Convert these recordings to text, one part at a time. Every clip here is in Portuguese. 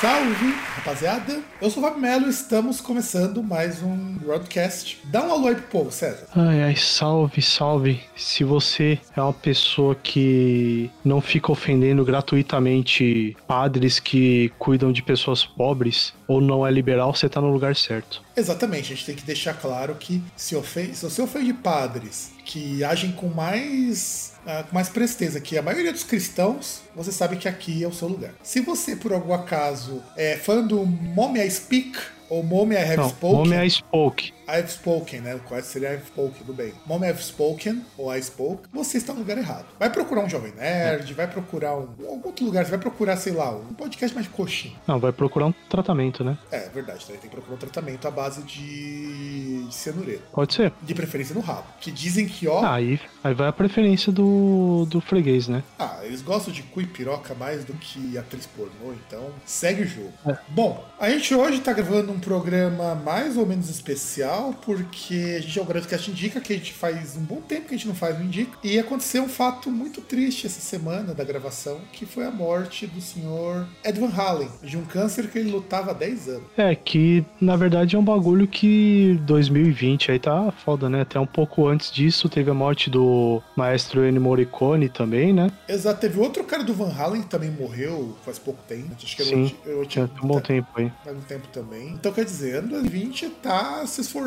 Salve, rapaziada. Eu sou o Fábio Melo e estamos começando mais um broadcast. Dá um alô aí pro povo, César. Ai, ai, salve, salve. Se você é uma pessoa que não fica ofendendo gratuitamente padres que cuidam de pessoas pobres ou não é liberal, você tá no lugar certo. Exatamente, a gente tem que deixar claro que se, ofende, se você ofende padres que agem com mais, ah, com mais presteza que a maioria dos cristãos, você sabe que aqui é o seu lugar. Se você, por algum acaso, é fã do Mommy I Speak ou Mommy I Have Não, Spoken, é spoke. I've spoken, né? Quase seria I've spoken, tudo bem. Mommy I've spoken, ou I spoke, você está no lugar errado. Vai procurar um Jovem Nerd, vai procurar um, algum outro lugar, você vai procurar, sei lá, um podcast mais coxinho. Não, vai procurar um tratamento, né? É, verdade, tem que procurar um tratamento à base de, de. Pode ser. De preferência no rabo. Que dizem que, ó. Ah, aí, aí vai a preferência do, do freguês, né? Ah, eles gostam de cu e piroca mais do que atriz pornô, então segue o jogo. É. Bom, a gente hoje tá gravando um programa mais ou menos especial, porque a gente é o Grandcast Indica, que a gente faz um bom tempo que a gente não faz o Indica, e aconteceu um fato muito triste essa semana da gravação, que foi a morte do senhor Ed Van Halen, de um câncer que ele lutava há 10 anos. É, que na verdade é um bagulho que 2020 aí tá foda, né? Até um pouco antes disso teve a morte do maestro Ennio Morricone também, né? Exato, teve outro cara do Van Halen que também morreu faz pouco tempo. Acho que era Sim, o- eu tinha um bom tempo aí. faz um tempo também. Então, quer dizer, ano 2020 tá se esforçando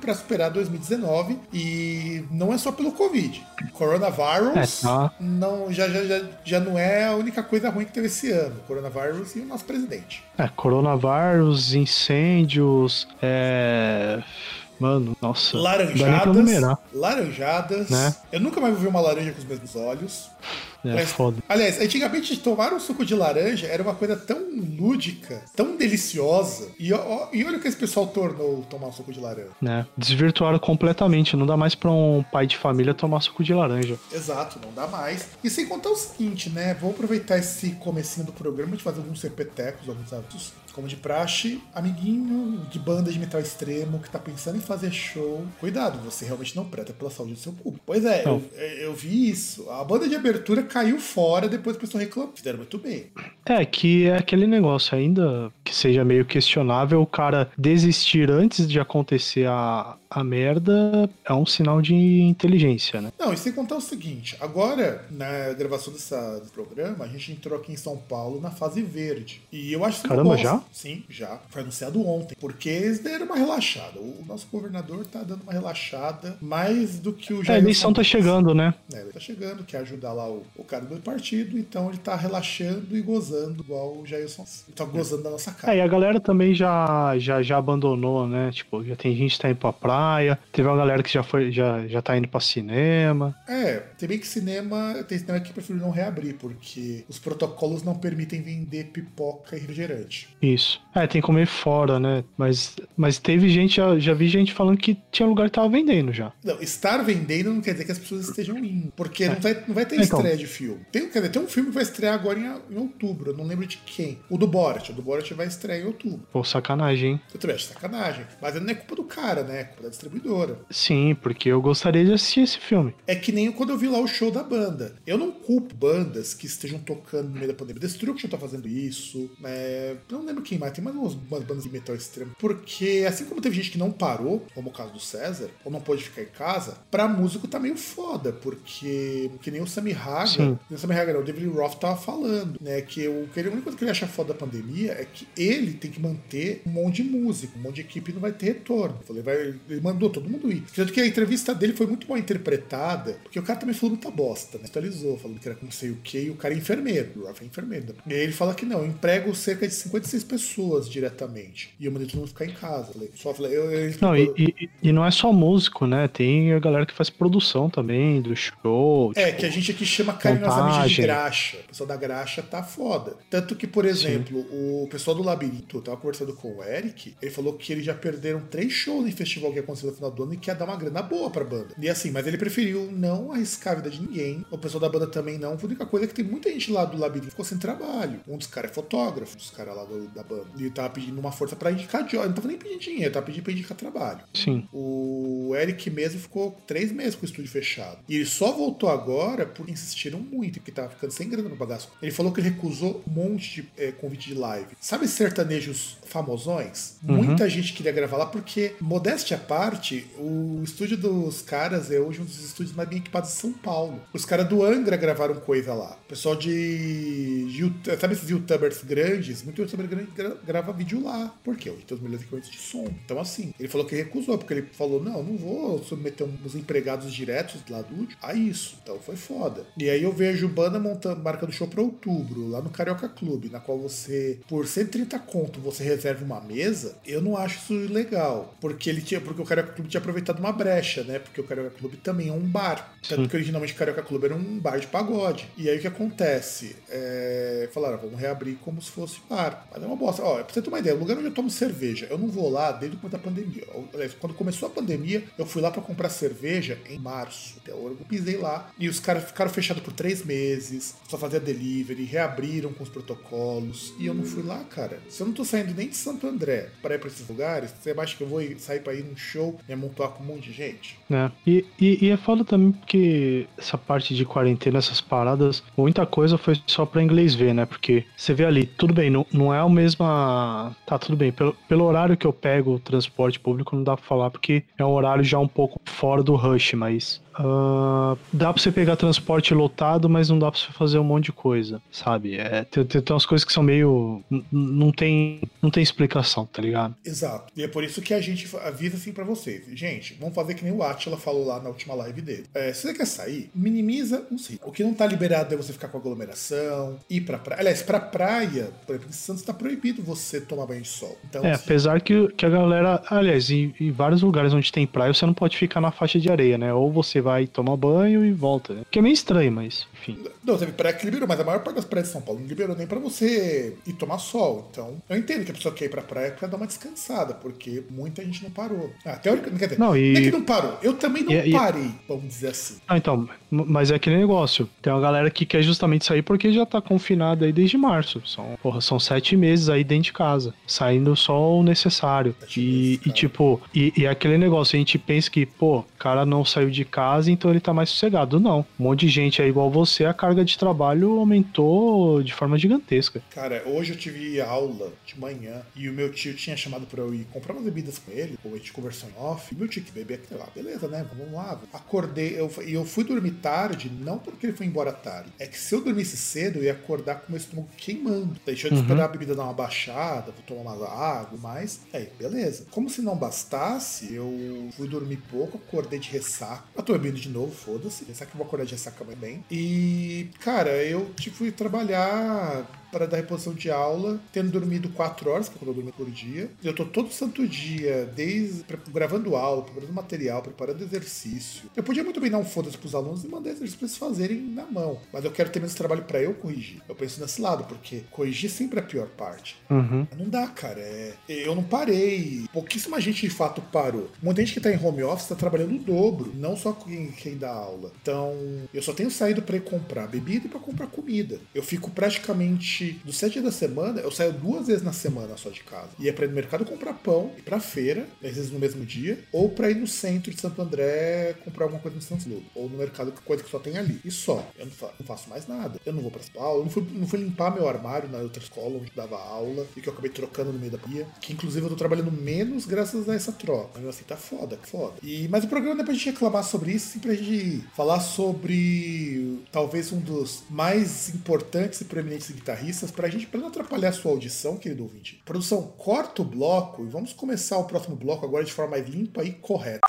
para superar 2019 e não é só pelo Covid. Coronavírus É, tá. não, já, já, já, já não é a única coisa ruim que teve esse ano. Coronavírus e o nosso presidente. É, coronavírus, incêndios, é. Mano, nossa. Laranjadas. Laranjadas. Né? Eu nunca mais vou ver uma laranja com os mesmos olhos. É Mas, foda. Aliás, antigamente tomar um suco de laranja era uma coisa tão lúdica, tão deliciosa. E, ó- e olha o que esse pessoal tornou tomar um suco de laranja. Né? Desvirtuaram completamente. Não dá mais pra um pai de família tomar suco de laranja. Exato, não dá mais. E sem contar o seguinte, né? Vou aproveitar esse comecinho do programa de fazer alguns repetecos, alguns atos. Como de praxe, amiguinho de banda de metal extremo que tá pensando em fazer show. Cuidado, você realmente não preta pela saúde do seu público. Pois é, eu, eu vi isso. A banda de abertura caiu fora depois que o pessoal reclamou. Fizeram muito bem. É, que é aquele negócio, ainda que seja meio questionável, o cara desistir antes de acontecer a, a merda é um sinal de inteligência, né? Não, e sem contar o seguinte, agora, na gravação dessa, desse programa, a gente entrou aqui em São Paulo na fase verde. E eu acho que Caramba, já? Sim, já. Foi anunciado ontem. Porque eles deram uma relaxada. O nosso governador tá dando uma relaxada mais do que o É, a Jair eleição tá chegando, né? É, ele tá chegando, quer ajudar lá o, o cara do partido, então ele tá relaxando e gozando, igual o Jailson. Ele tá gozando da nossa cara. É, e a galera também já, já, já abandonou, né? Tipo, já tem gente que tá indo pra praia, teve uma galera que já foi, já, já tá indo pra cinema. É, tem bem que cinema, tem cinema que prefiro não reabrir, porque os protocolos não permitem vender pipoca e refrigerante. Isso. É, tem que comer fora, né? Mas, mas teve gente, já, já vi gente falando que tinha lugar que tava vendendo já. Não, estar vendendo não quer dizer que as pessoas estejam indo, porque não, vai, não vai ter Então. estreia de filme. Tem, quer dizer, tem um filme que vai estrear agora em, em outubro, eu não lembro de quem. O do Borat, o do Borat vai estrear em outubro. Pô, sacanagem, hein? Eu também acho sacanagem, mas não é culpa do cara, né? É culpa distribuidora. Sim, porque eu gostaria de assistir esse filme. É que nem quando eu vi lá o show da banda. Eu não culpo bandas que estejam tocando no meio da pandemia. Destruction tá fazendo isso. É... Não lembro quem mais. Tem mais umas, bandas de metal extremo. Porque assim como teve gente que não parou, como o caso do César, ou não pôde ficar em casa, pra músico tá meio foda. Porque que nem o Sammy Hagar. O Sammy Hagar, o David Roth tava falando, né? Que o, que ele- a única coisa que ele acha foda da pandemia é que ele tem que manter um monte de música, um monte de equipe não vai ter retorno. Falei, vai, ele mandou todo mundo ir. Tanto que a entrevista dele foi muito mal interpretada, porque o cara também falou muita bosta, né? Atualizou, falando que era com sei o que, e o cara é enfermeiro, o Rafa é enfermeiro. E aí ele fala que não, eu emprego cerca de 56 pessoas diretamente. E eu mandei todo mundo ficar em casa. Eu falei, só falei, eu, eu, não, e, e, e, não é só músico, né? Tem a galera que faz produção também, do show. É, tipo, que a gente aqui chama carinhosamente de graxa. O pessoal da graxa tá foda. Tanto que, por exemplo, Sim. o pessoal do Labirinto, eu tava conversando com o Eric, ele falou que eles já perderam três shows em festival que aconteceu no final do ano e que ia dar uma grana boa pra banda. E assim, mas ele preferiu não arriscar a vida de ninguém. O pessoal da banda também não. A única coisa é que tem muita gente lá do Labirinto que ficou sem trabalho. Um dos caras é fotógrafo, um dos caras lá do, da banda. E tava pedindo uma força pra indicar job. Não tava nem pedindo dinheiro, tava pedindo pra indicar trabalho. Sim. O Eric mesmo ficou três meses com o estúdio fechado. E ele só voltou agora porque insistiram muito, porque tava ficando sem grana no bagaço. Ele falou que ele recusou um monte de é, convite de live. Sabe sertanejos famosões? Uhum. Muita gente queria gravar lá porque, modéstia à parte, o estúdio dos caras é hoje um dos estúdios mais bem equipados de São Paulo. Os caras do Angra gravaram coisa lá. O pessoal de. Sabe esses youtubers grandes? Muito youtuber grande grava vídeo lá. Por quê? Hoje tem os melhores equipamentos de som. Então, assim, ele falou que recusou, porque ele falou: não, não vou submeter uns empregados diretos lá do a isso. Então foi foda. E aí eu vejo banda montando, marcando show pra outubro, lá no Carioca Clube, na qual você, por 130 conto, você reserva uma mesa. Eu não acho isso legal. Porque ele tinha. Porque o Carioca Clube tinha aproveitado uma brecha, né? Porque o Carioca Clube também é um bar. Tanto que originalmente o Carioca Clube era um bar de pagode. E aí o que acontece? É... Falaram, vamos reabrir como se fosse bar. Mas é uma bosta. Ó, pra você ter uma ideia, o lugar onde eu tomo cerveja, eu não vou lá desde o começo da pandemia. Quando começou a pandemia, eu fui lá para comprar cerveja em março. Então eu pisei lá e os caras ficaram fechados por três meses, só fazia delivery, reabriram com os protocolos. E eu não fui lá, cara. Se eu não tô saindo nem de Santo André para ir esses lugares, você acha que eu vou sair pra ir num show e amontoar com um monte de gente? É. E, e, e é foda também porque essa parte de quarentena, essas paradas, muita coisa foi só pra inglês ver, né? Porque você vê ali, tudo bem, não, não é o mesmo. Tá, tudo bem. Pelo, pelo horário que eu pego o transporte público, não dá pra falar, porque é um horário já um pouco fora do rush, mas Uh, dá pra você pegar transporte lotado, mas não dá pra você fazer um monte de coisa, sabe? É, tem, tem, tem umas coisas que são meio. Não tem, não tem explicação, tá ligado? Exato. E é por isso que a gente avisa assim para vocês. Gente, vamos fazer que nem o Atila falou lá na última live dele. É, se você quer sair, minimiza os riscos. O que não tá liberado é você ficar com aglomeração, ir pra praia. Aliás, pra praia, por exemplo, em Santos tá proibido você tomar banho de sol. Então, é, assim... apesar que, que a galera. Aliás, em, em vários lugares onde tem praia, você não pode ficar na faixa de areia, né? Ou você vai tomar banho e volta. Né? Que é meio estranho, mas enfim. Não, teve praia que liberou, mas a maior parte das praias de São Paulo não liberou nem pra você ir tomar sol. Então, eu entendo que a pessoa quer ir pra praia pra dar uma descansada, porque muita gente não parou. Ah, teoricamente, quer não, e... é que não parou. Eu também não e, parei, e... vamos dizer assim. Ah, então, mas é aquele negócio. Tem uma galera que quer justamente sair porque já tá confinada aí desde março. São, porra, são sete meses aí dentro de casa, saindo só o necessário. E, meses, e, tipo, e, e é aquele negócio, a gente pensa que, pô, o cara não saiu de casa, então ele tá mais sossegado. Não. Um monte de gente é igual você, a carga de trabalho aumentou de forma gigantesca. Cara, hoje eu tive aula de manhã e o meu tio tinha chamado pra eu ir comprar umas bebidas com ele, ou a gente conversou em off. E meu tio que beber aquilo lá, beleza, né? Vamos lá. Acordei, eu, e eu fui dormir tarde, não porque ele foi embora tarde. É que se eu dormisse cedo, eu ia acordar com o meu estômago queimando. Deixa eu uhum. esperar a bebida dar uma baixada, vou tomar mais água, mais. Aí, beleza. Como se não bastasse, eu fui dormir pouco, acordei de ressaca. Eu tô bebendo de novo, foda-se. Ressaca eu vou acordar de ressaca bem. E, cara, eu tipo, fui trabalhar para dar reposição de aula, tendo dormido 4 horas, que é quando eu por dia. Eu tô todo santo dia, desde gravando aula, preparando material, preparando exercício. Eu podia muito bem dar um foda-se pros alunos e mandar exercícios pra eles fazerem na mão. Mas eu quero ter menos trabalho para eu corrigir. Eu penso nesse lado, porque corrigir sempre é a pior parte. Uhum. Não dá, cara. É... Eu não parei. Pouquíssima gente de fato parou. Muita gente que tá em home office tá trabalhando o dobro, não só quem, quem dá aula. Então, eu só tenho saído para ir comprar bebida e para comprar comida. Eu fico praticamente dos sete dias da semana, eu saio duas vezes na semana só de casa. E é pra ir no mercado comprar pão, ir pra feira, às vezes no mesmo dia, ou pra ir no centro de Santo André comprar alguma coisa no Santos Lobo. Ou no mercado, coisa que só tem ali. E só. Eu não, não faço mais nada. Eu não vou pra aula, eu não fui, não fui limpar meu armário na outra escola onde dava aula e que eu acabei trocando no meio da pia. Que inclusive eu tô trabalhando menos graças a essa troca. Mas assim, tá foda, foda. E, mas o programa não é pra gente reclamar sobre isso, sim pra gente falar sobre talvez um dos mais importantes e proeminentes guitarristas pra gente, não atrapalhar a sua audição, querido ouvinte. Produção, corta o bloco e vamos começar o próximo bloco agora de forma mais limpa e correta.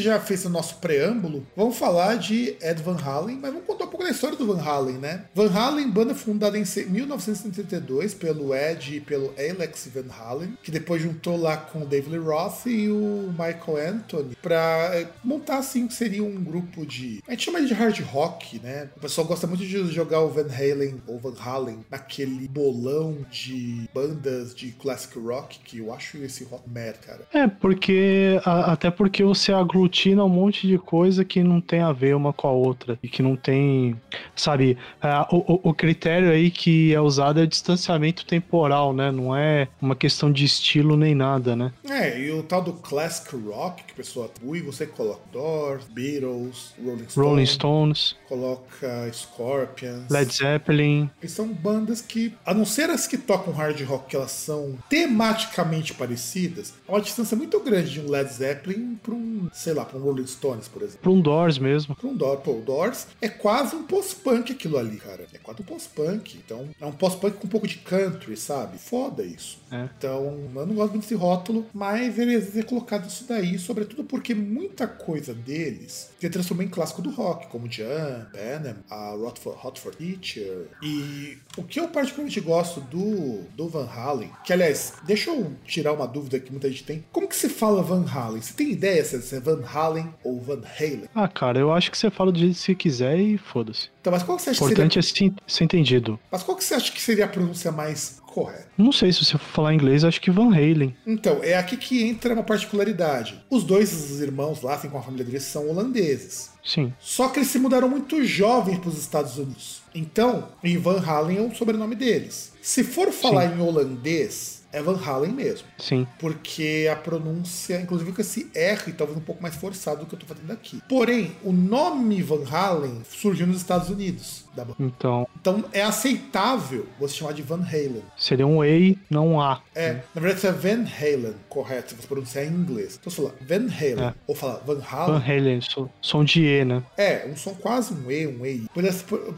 Já fez o nosso preâmbulo, vamos falar de Ed Van Halen, mas vamos história do Van Halen, né? Van Halen, banda fundada em 1972 pelo Ed e pelo Alex Van Halen, que depois juntou lá com o David Roth e o Michael Anthony para eh, montar assim que seria um grupo de. A gente chama de hard rock, né? O pessoal gosta muito de jogar o Van Halen ou Van Halen naquele bolão de bandas de classic rock, que eu acho esse rock mer, cara. É, porque. A, até porque você aglutina um monte de coisa que não tem a ver uma com a outra e que não tem, sabe, é, o, o, critério aí que é usado é distanciamento temporal, né? Não é uma questão de estilo nem nada, né? É, e o tal do classic rock que a pessoa atribui, você coloca Doors, Beatles, Rolling Stones, Rolling Stones, coloca Scorpions, Led Zeppelin. E são bandas que, a não ser as que tocam hard rock, que elas são tematicamente parecidas, há uma distância muito grande de um Led Zeppelin para um sei lá, pra um Rolling Stones, por exemplo. Pra um Doors mesmo. Pra um Doors. Pô, o Doors é quase um post-punk aquilo ali, cara. É quase um post-punk. Então, é um post-punk com um pouco de country, sabe? Foda isso. É. Então, eu não gosto muito desse rótulo, mas eles ter colocado isso daí, sobretudo porque muita coisa deles se transformou em clássico do rock, como Jump, Panem, a Hot for Teacher. E o que eu particularmente gosto do, do Van Halen, que aliás, deixa eu tirar uma dúvida que muita gente tem. Como que se fala Van Halen? Você tem ideia se é Van Halen ou Van Halen? Ah, cara, eu acho que você fala do jeito que você quiser e foda-se. Então, mas qual que você acha Importante que seria... é ser entendido. Mas qual que você acha que seria a pronúncia mais correta? Não sei, se você for falar inglês, acho que Van Halen. Então, é aqui que entra uma particularidade. Os dois irmãos lá, assim, com a família deles, são holandeses. Sim. Só que eles se mudaram muito jovens para os Estados Unidos. Então, Van Halen é o sobrenome deles. Se for falar Sim. em holandês, é Van Halen mesmo. Sim. Porque a pronúncia, inclusive com esse R, talvez um pouco mais forçado do que eu tô fazendo aqui. Porém, o nome Van Halen surgiu nos Estados Unidos. Então. Então é aceitável você chamar de Van Halen. Seria um E, não um A. É, né? na verdade é Van Halen, correto, se você pronunciar em inglês. Então você fala Van Halen, é. ou fala Van Halen. Van Halen, som de E, né? É, um som quase um E, um E.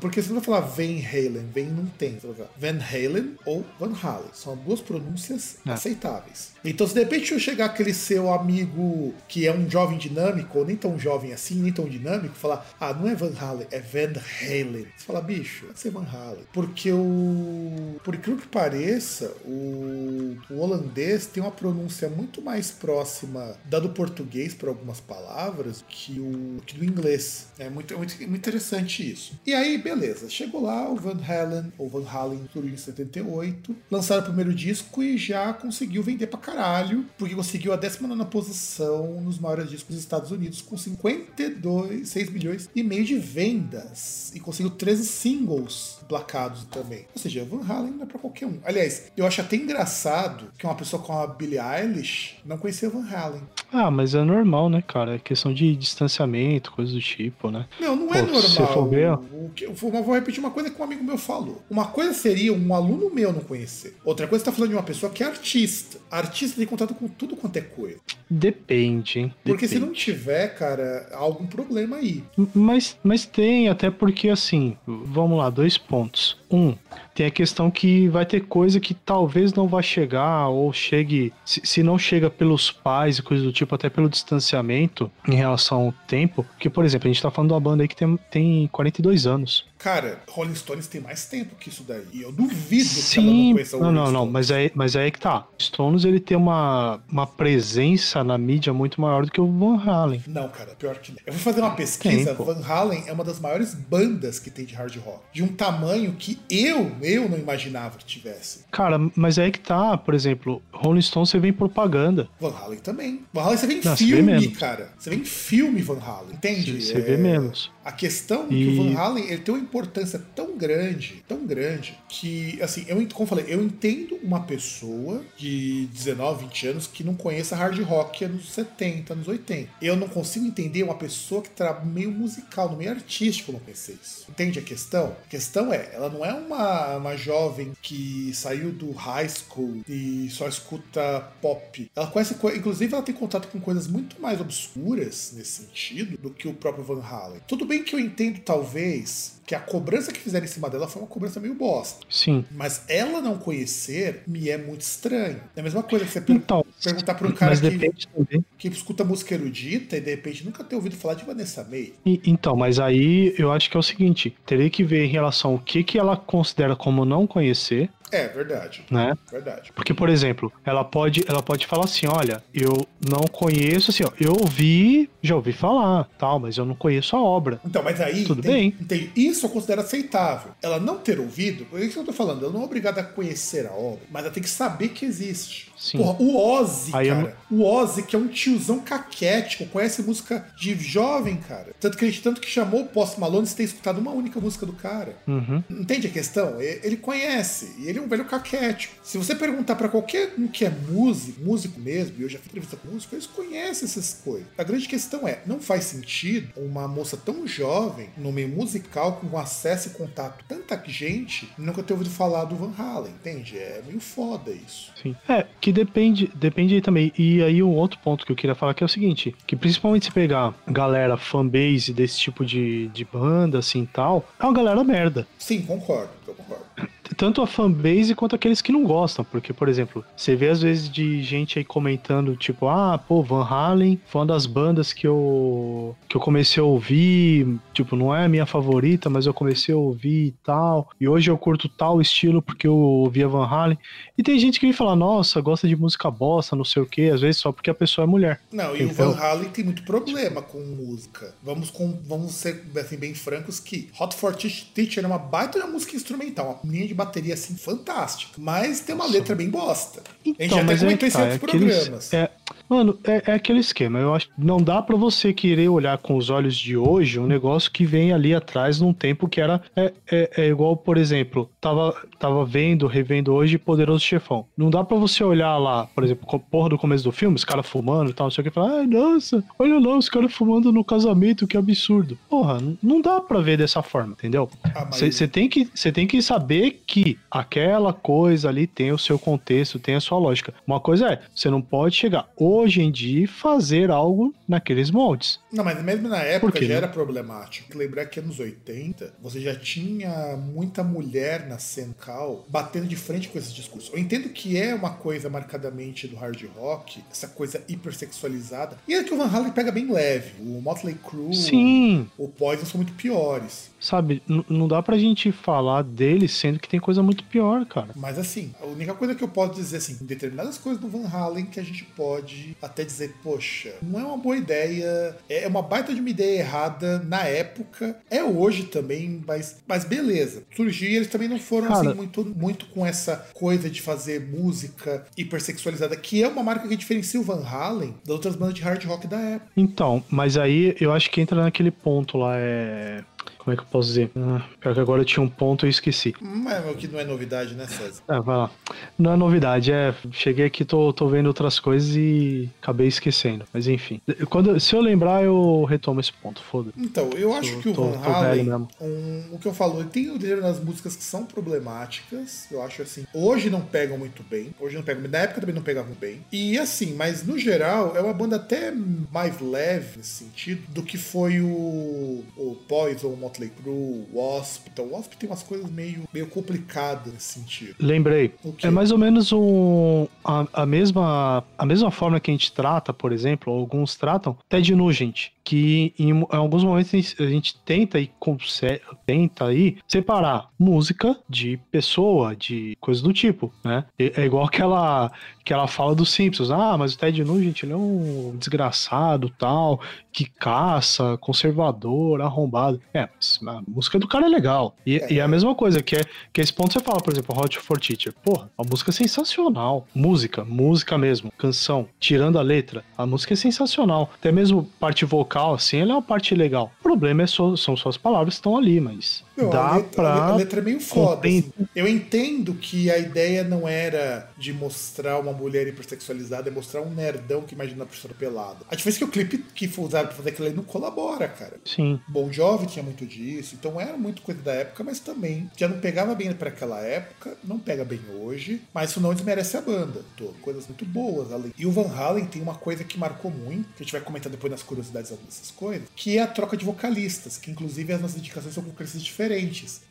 Porque você não vai falar Van Halen, Van não tem. Você vai falar Van Halen ou Van Halen. São duas pronúncias é. aceitáveis. Então, se de repente eu chegar aquele seu amigo que é um jovem dinâmico, ou nem tão jovem assim, nem tão dinâmico, falar, ah, não é Van Halen, é Van Halen. Você fala, bicho, vai ser Van Halen. Porque o. Por incrível que pareça, o, o holandês tem uma pronúncia muito mais próxima da do português para algumas palavras que, o, que do inglês. É muito, muito, muito interessante isso. E aí, beleza, chegou lá o Van Halen, ou Van Halen, em 78, lançaram o primeiro disco e já conseguiu vender pra caralho, porque conseguiu a 19 posição nos maiores discos dos Estados Unidos, com 52, 6 milhões e meio de vendas. E conseguiu 13 singles placados também. Ou seja, Van Halen não é pra qualquer um. Aliás, eu acho até engraçado que uma pessoa com a Billie Eilish não conhecia Van Halen. Ah, mas é normal, né, cara? É questão de distanciamento, coisa do tipo, né? Não, não é Pô, é normal. Se for ver... o que, eu vou repetir uma coisa que um amigo meu falou. Uma coisa seria um aluno meu não conhecer. Outra coisa, você tá falando de uma pessoa que é artista. Artista tem contato com tudo quanto é coisa. Depende, hein? Porque Depende. se não tiver, cara, há algum problema aí. Mas, mas tem, até porque assim, vamos lá, dois pontos. pontos. Um, tem a questão que vai ter coisa que talvez não vá chegar, ou chegue. Se, se não chega pelos pais e coisas do tipo, até pelo distanciamento em relação ao tempo. Porque, por exemplo, a gente tá falando de uma banda aí que tem, tem 42 anos. Cara, Rolling Stones tem mais tempo que isso daí. E eu duvido Sim, que ela não conheça o não, Rolling não, não, Stones. mas aí, mas aí que tá. Stones ele tem uma, uma presença na mídia muito maior do que o Van Halen. Não, cara, pior que não. Eu fui fazer uma pesquisa. Tem. Van Halen é uma das maiores bandas que tem de hard rock. De um tamanho que eu, eu não imaginava que tivesse. Cara, mas aí que tá, por exemplo, Rolling Stones você vê em propaganda. Van Halen também. Van Halen você vê em Não, você vê filme, cara. Você vê em filme Van Halen, entende? Você vê menos. A questão é que E- o Van Halen ele tem uma importância tão grande, tão grande, que, assim, eu, como eu falei, eu entendo uma pessoa de 19, 20 anos que não conheça hard rock anos 70, anos 80. Eu não consigo entender uma pessoa que tá meio musical, no meio artístico, não conhecer isso. Entende a questão? A questão é, ela não é uma, uma jovem que saiu do high school e só escuta pop. Ela conhece, co- inclusive, ela tem contato com coisas muito mais obscuras nesse sentido do que o próprio Van Halen. Tudo bem que eu entendo, talvez, que a cobrança que fizeram em cima dela foi uma cobrança meio bosta. Sim. Mas ela não conhecer me é muito estranho. É a mesma coisa que você Então, perguntar pra um cara que, que escuta música erudita e de repente nunca ter ouvido falar de Vanessa May. E- Então, mas aí eu acho que é o seguinte: teria que ver em relação ao que, que ela considera como não conhecer, É, verdade. né? Verdade. Porque, por exemplo, ela pode, ela pode falar assim: olha, eu não conheço, assim, ó, eu ouvi, já ouvi falar, tal, mas eu não conheço a obra. Então, mas aí. Tudo tem- bem. tem- isso eu considero aceitável. Ela não ter ouvido, é isso que eu tô falando. Ela não é obrigada a conhecer a obra, mas ela tem que saber que existe. Sim. Porra, o Ozzy, Aí eu cara. O Ozzy, que é um tiozão caquético, conhece música de jovem, cara. Tanto que, ele- tanto que chamou o Post Malone sem ter escutado uma única música do cara. Uhum. Entende a questão? Ele conhece, e ele um velho caquético. Se você perguntar pra qualquer um que é músico, músico mesmo, e eu já fiz entrevista com músico, eles conhecem essas coisas. A grande questão é, não faz sentido uma moça tão jovem, no meio musical, com acesso e contato tanta gente, nunca ter ouvido falar do Van Halen, entende? É meio foda isso. Sim. É, que depende, depende aí também. E aí um outro ponto que eu queria falar que é o seguinte, que principalmente se pegar galera fanbase desse tipo de, de banda, assim, tal, é uma galera merda. Sim, concordo, eu concordo. Tanto a fanbase quanto aqueles que não gostam. Porque, por exemplo, você vê às vezes de gente aí comentando, tipo, ah, pô, Van Halen foi uma das bandas que eu, que eu comecei a ouvir. Tipo, não é a minha favorita, mas eu comecei a ouvir e tal. E hoje eu curto tal estilo porque eu ouvia Van Halen. E tem gente que vem falar, nossa, gosta de música bossa, não sei o quê, às vezes só porque a pessoa é mulher. Não, e Então- o Van Halen tem muito problema com música. Vamos, com, vamos ser assim, bem francos que Hot for Teacher é uma baita de uma música instrumental, uma linha de bateria assim fantástica, mas tem uma letra bem bosta. a gente já até aí comentou isso tá, em é outros programas. é- mano, é, é aquele esquema. Eu acho não dá pra você querer olhar com os olhos de hoje um negócio que vem ali atrás num tempo que era é, é, é igual, por exemplo, tava, tava vendo, revendo hoje Poderoso Chefão. Não dá pra você olhar lá, por exemplo, porra do começo do filme, os caras fumando e tal, não sei o que, e falar, ai, nossa, olha lá, os caras fumando no casamento, que absurdo. Porra, não dá pra ver dessa forma, entendeu? Ah, mas- Você tem, que- cê tem que saber que aquela coisa ali tem o seu contexto, tem a sua lógica. Uma coisa é, você não pode chegar hoje em dia e fazer algo naqueles moldes. Não, mas mesmo na época já né? era problemático. Lembrar que anos 80, você já tinha muita mulher na Sencal batendo de frente com esse discurso. Eu entendo que é uma coisa marcadamente do hard rock, essa coisa hipersexualizada. E é que o Van Halen pega bem leve. O Motley Crue, Sim, o Poison são muito piores. sabe, não dá pra gente falar dele sendo que tem coisa muito pior, cara. Mas assim, a única coisa que eu posso dizer assim, determinadas coisas do Van Halen que a gente pode até dizer, poxa, não é uma boa ideia, é uma baita de uma ideia errada na época, é hoje também, mas, mas beleza. Surgiu e eles também não foram Cara- assim muito, muito com essa coisa de fazer música hipersexualizada, que é uma marca que diferencia o Van Halen das outras bandas de hard rock da época. Então, mas aí eu acho que entra naquele ponto lá, é. Como é que eu posso dizer? Ah, pior que agora eu tinha um ponto e eu esqueci. Mas o que não é novidade, né, César? É, vai lá. Não é novidade, é. Cheguei aqui, tô, tô vendo outras coisas e acabei esquecendo. Mas enfim. Quando, se eu lembrar, eu retomo esse ponto, foda. Então, eu acho que o tô- Van Halen, um- o que eu falo, tem determinadas músicas que são problemáticas, eu acho assim, hoje não pegam muito bem, hoje não pegam, na época também não pegavam bem, e assim, mas no geral é uma banda até mais leve nesse sentido do que foi o, o Poison, o Motley Crue, Wasp. Então o Wasp tem umas coisas meio, meio complicadas nesse sentido. Lembrei. O quê? É mais ou menos um, a, a, mesma, a mesma forma que a gente trata, por exemplo, alguns tratam, Ted Nugent, que em, alguns momentos a gente tenta e consegue, tenta aí separar música de pessoa, de coisa do tipo, né? É, é igual aquela, aquela fala dos Simpsons, ah, mas o Ted Nugent ele é um desgraçado tal, que caça, conservador, arrombado. É, a música do cara é legal. E é, e é a mesma coisa, que é que esse ponto você fala, por exemplo, Hot for Teacher. Porra, a música é sensacional. Música, música mesmo, canção, tirando a letra, a música é sensacional. Até mesmo parte vocal, assim, ela é uma parte legal. O problema é só, são suas palavras que estão ali, mas Não, dá a, letra, pra... a letra é meio foda. Assim. Eu entendo que a ideia não era de mostrar uma mulher hipersexualizada, é mostrar um nerdão que imagina a pessoa pelada. A diferença é que o clipe que foi usado pra fazer aquilo aí não colabora, cara. Sim. Bon Jovi tinha muito disso, então era muito coisa da época, mas também já não pegava bem para aquela época, não pega bem hoje, mas isso não desmerece a banda. Tô, coisas muito boas ali. E o Van Halen tem uma coisa que marcou muito, que a gente vai comentar depois nas curiosidades dessas coisas, que é a troca de vocalistas, que inclusive as nossas indicações são com vocalistas diferentes.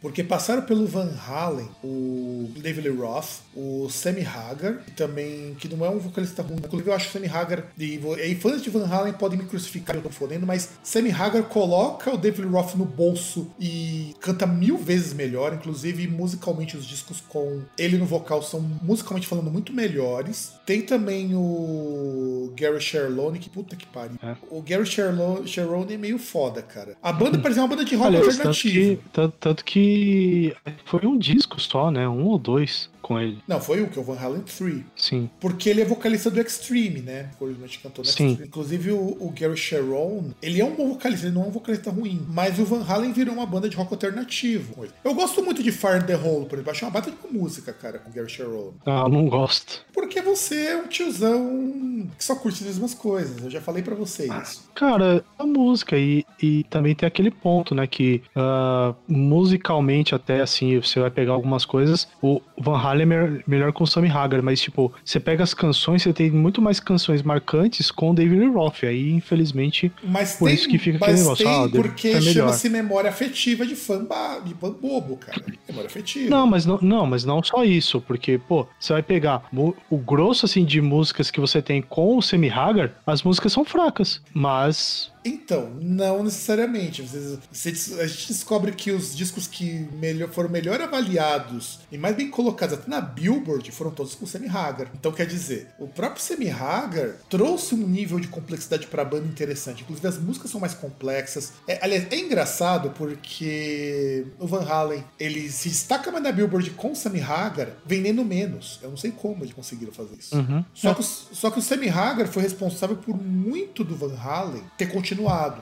Porque passaram pelo Van Halen, o David Lee Roth, o Sammy Hagar, e também, que não é um vocalista ruim. Inclusive, eu acho o Sammy Hagar, e, e fãs de Van Halen podem me crucificar, eu tô fodendo, mas Sammy Hagar coloca o David Lee Roth no bolso e canta mil vezes melhor. Inclusive, musicalmente, os discos com ele no vocal são, musicalmente falando, muito melhores. Tem também o Gary Sherlone, que puta que pariu. É. O Gary Sherlone, Sherlone é meio foda, cara. A banda parece uma banda de rock tanto alternativo. que, tanto, que foi um disco só, né? Um ou dois com ele. Não, foi o que? O Van Halen 3. Sim. Porque ele é vocalista do Extreme, né? Originalmente cantou no Sim. Extreme. Inclusive, o, o Gary Sharon, ele é um bom vocalista, ele não é um vocalista ruim. Mas o Van Halen virou uma banda de rock alternativo. Eu gosto muito de Fire in the Hole, por exemplo. Acho uma bata de música, cara, com o Gary Sharon. Ah, eu não gosto. Porque você é um tiozão que só curte as mesmas coisas. Eu já falei pra vocês isso. Cara, a música e, e também tem aquele ponto, né? Que ah, musicalmente até assim, você vai pegar algumas coisas. O Van Halen é melhor, melhor com o Sammy Hagar, mas tipo, você pega as canções, você tem muito mais canções marcantes com o David Lee Roth. Aí, infelizmente, Mas Por tem, isso que fica aquele mas negócio, tem ah, porque melhor. chama-se memória afetiva de fã, de fã bobo, cara. Memória afetiva. Não, mas não, não, mas não só isso, porque, pô, você vai pegar o grosso, assim, de músicas que você tem com o Sammy Hagar, as músicas são fracas, mas... Então, não necessariamente. Vocês- você- a gente descobre que os discos que melhor- foram melhor avaliados e mais bem colocados até na Billboard foram todos com Sammy Hagar. Então, quer dizer, o próprio Sammy Hagar trouxe um nível de complexidade pra banda interessante. Inclusive, as músicas são mais complexas. É, aliás, é engraçado porque o Van Halen ele se destaca mais na Billboard com o Sammy Hagar vendendo menos. Eu não sei como eles conseguiram fazer isso. Uhum. Só, que, o- só que o Sammy Hagar foi responsável por muito do Van Halen ter continuado.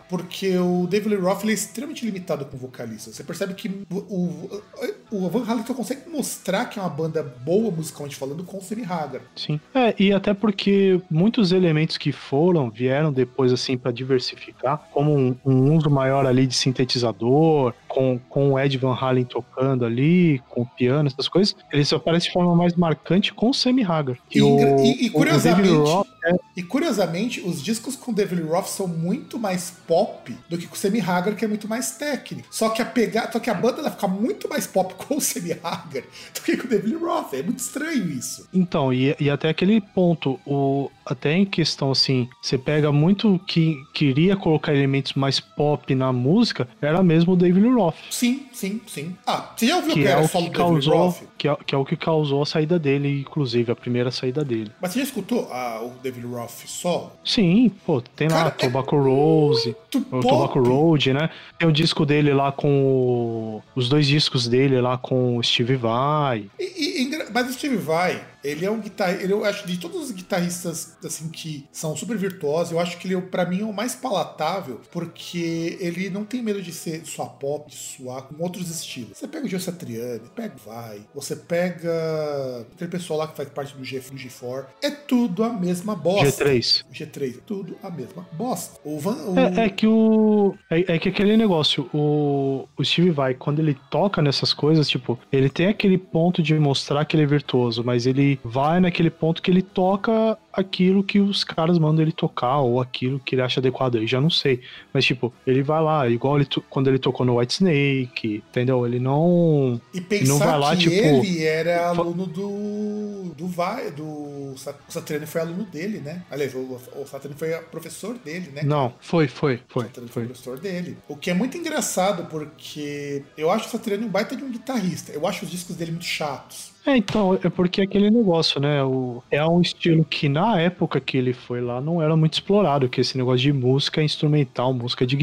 Porque o David Lee Roth é extremamente limitado com vocalista. Você percebe que o, o, o Van Halen só consegue mostrar que é uma banda boa musicalmente falando com o Sammy Hagar. Sim. É, e até porque muitos elementos que foram, vieram depois, assim, pra diversificar, como um, um uso maior ali de sintetizador, com, com o Ed Van Halen tocando ali, com o piano, essas coisas, eles aparecem de forma mais marcante com o Sammy Hagar. E engra- e- e o- o curiosamente- Roth é E curiosamente, os discos com David Roth são muito mais pop do que com o Sammy Hagar, que é muito mais técnico. Só que a pegar, só que a banda vai ficar muito mais pop com o Sammy Hagar do que com o David Roth. É muito estranho isso. Então, e, e até aquele ponto, o, até em questão assim, você pega muito que queria colocar elementos mais pop na música, era mesmo o David Roth. Sim, sim, sim. Ah, você já ouviu Que que é, era o solo que causou, Roth? que, é, que é o que causou a saída dele, inclusive, a primeira saída dele. Mas você já escutou ah, o David Roth solo? Sim, pô, tem lá Cara, é Tobacco Rose, Muito o. Tobacco Road, né? Tem o disco dele lá com o, os dois discos dele lá com o Steve Vai. E- e- mas o Steve Vai, ele é um guitarrista. Eu acho de todos os guitarristas assim que são super virtuosos, eu acho que ele, para mim, é o mais palatável, porque ele não tem medo de ser de suar pop, de suar com outros estilos. Você pega o Joe Satriani, pega o Vai, você pega aquele pessoal lá que faz parte do, G, do G4, é tudo a mesma bosta. G3. G3, tudo a mesma bosta. O Van, o- É, é que o. É, é que aquele negócio, o, o Steve Vai, quando ele toca nessas coisas, tipo, ele tem aquele ponto de mostrar que ele é virtuoso, mas ele ele vai naquele ponto que ele toca aquilo que os caras mandam ele tocar ou aquilo que ele acha adequado. Eu já não sei. Mas, tipo, ele vai lá, igual ele quando ele tocou no White Snake, entendeu? Ele não. E pensar não vai lá, que tipo, ele era aluno do. do Vai. Do. O Satriani foi aluno dele, né? Aliás, o, o Satriani foi professor dele, né? Não, foi, foi, O foi. Satriani foi. foi professor dele. O que é muito engraçado, porque eu acho o Satriani um baita de um guitarrista. Eu acho os discos dele muito chatos. É, então, é porque aquele negócio, né? O, é um estilo que na época que ele foi lá não era muito explorado, que esse negócio de música instrumental, música de